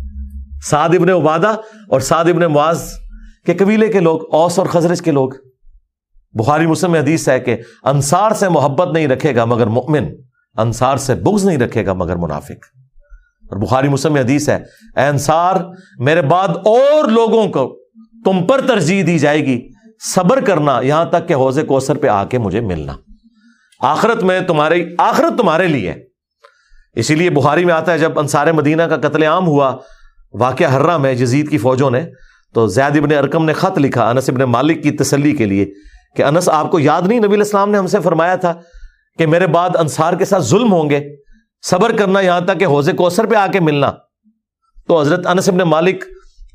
سعد ابن عبادہ اور سعد ابن معاذ کے قبیلے کے لوگ، اوس اور خزرج کے لوگ۔ بخاری مسلم حدیث ہے کہ انصار سے محبت نہیں رکھے گا مگر مؤمن، انصار سے بغض نہیں رکھے گا مگر منافق۔ اور بخاری مسلم حدیث ہے، اے انصار، میرے بعد اور لوگوں کو تم پر ترجیح دی جائے گی۔ صبر کرنا، یہاں تک کہ حوض کوثر پہ آ کے مجھے ملنا۔ آخرت میں تمہارے، آخرت تمہارے لیے۔ اسی لیے بخاری میں آتا ہے، جب انصار مدینہ کا قتل عام ہوا، واقعہ ہررا میں جزید کی فوجوں نے، تو زید ابن ارکم نے خط لکھا انس ابن مالک کی تسلی کے لیے کہ انس آپ کو یاد نہیں، نبی الاسلام نے ہم سے فرمایا تھا کہ میرے بعد انصار کے ساتھ ظلم ہوں گے، صبر کرنا یہاں تک کہ حوض کوثر پہ آ کے ملنا۔ تو حضرت انس ابن مالک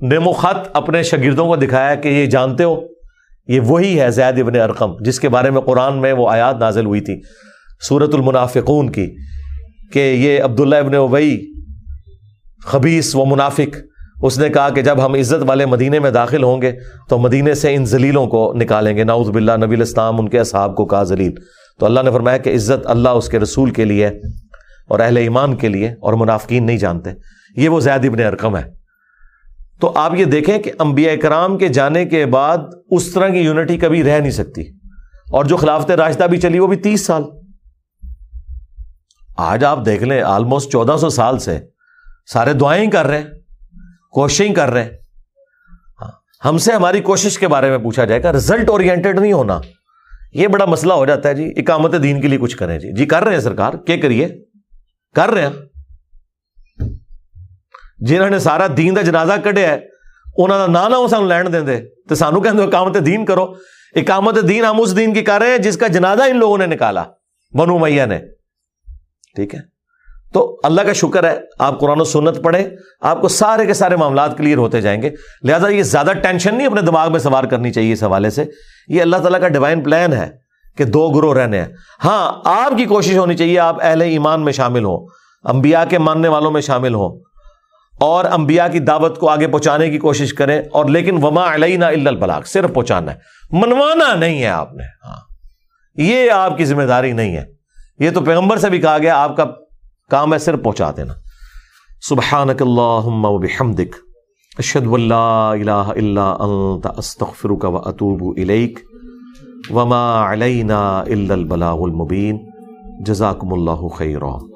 نیمو خط اپنے شاگردوں کو دکھایا کہ یہ جانتے ہو، یہ وہی ہے زید ابن ارقم، جس کے بارے میں قرآن میں وہ آیات نازل ہوئی تھی سورت المنافقون کی۔ کہ یہ عبداللہ ابن ابئی خبیص و منافق، اس نے کہا کہ جب ہم عزت والے مدینے میں داخل ہوں گے تو مدینے سے ان ذلیلوں کو نکالیں گے۔ ناؤز باللہ نبی الاسلام ان کے اصحاب کو کہا ذلیل۔ تو اللہ نے فرمایا کہ عزت اللہ اس کے رسول کے لیے اور اہل ایمان کے لیے اور منافقین نہیں جانتے۔ یہ وہ زید ابن ارکم ہے۔ تو آپ یہ دیکھیں کہ انبیاء کرام کے جانے کے بعد اس طرح کی یونٹی کبھی رہ نہیں سکتی۔ اور جو خلافت راشدہ بھی چلی وہ بھی تیس سال۔ آج آپ دیکھ لیں آلموسٹ چودہ سو سال سے سارے دعائیں کر رہے ہیں، کوششیں کر رہے ہیں۔ ہاں، ہم سے ہماری کوشش کے بارے میں پوچھا جائے گا رزلٹ اورینٹیڈ نہیں ہونا۔ یہ بڑا مسئلہ ہو جاتا ہے جی اکامت دین کے لیے کچھ کریں جی۔ جی کر رہے ہیں سرکار، کیا کریے؟ کر رہے ہیں۔ جنہوں نے سارا دین کا جنازہ کڈیا انہوں کا نام نہ وہ سانو لین دیں تو سانو کہ اکامت دین کرو۔ اکامت دین ہم اس دین کی کر رہے ہیں جس کا جنازہ ان لوگوں نے نکالا، بنو میاں نے۔ ٹھیک ہے؟ تو اللہ کا شکر ہے، آپ قرآن و سنت پڑھیں، آپ کو سارے کے سارے معاملات کلیئر ہوتے جائیں گے۔ لہٰذا یہ زیادہ ٹینشن نہیں اپنے دماغ میں سوار کرنی چاہیے اس حوالے سے۔ یہ اللہ تعالیٰ کا ڈیوائن پلان ہے کہ دو گروہ رہنے ہیں۔ ہاں آپ کی کوشش ہونی چاہیے آپ اہل ایمان میں شامل ہوں، انبیاء کے ماننے والوں میں شامل ہوں، اور انبیاء کی دعوت کو آگے پہنچانے کی کوشش کریں۔ اور لیکن وما علینا البلاغ، صرف پہنچانا ہے۔ منوانا نہیں ہے آپ نے۔ ہاں یہ آپ کی ذمہ داری نہیں ہے۔ یہ تو پیغمبر سے بھی کہا گیا، آپ کا کام ہے صرف پہنچا دینا۔ سبحانک اللہم و بحمدک، اشہد واللہ الہ الا انت، استغفرک و اتوب الیک۔ وما علینا الا البلاغ المبین۔ جزاکم اللہ خیرہ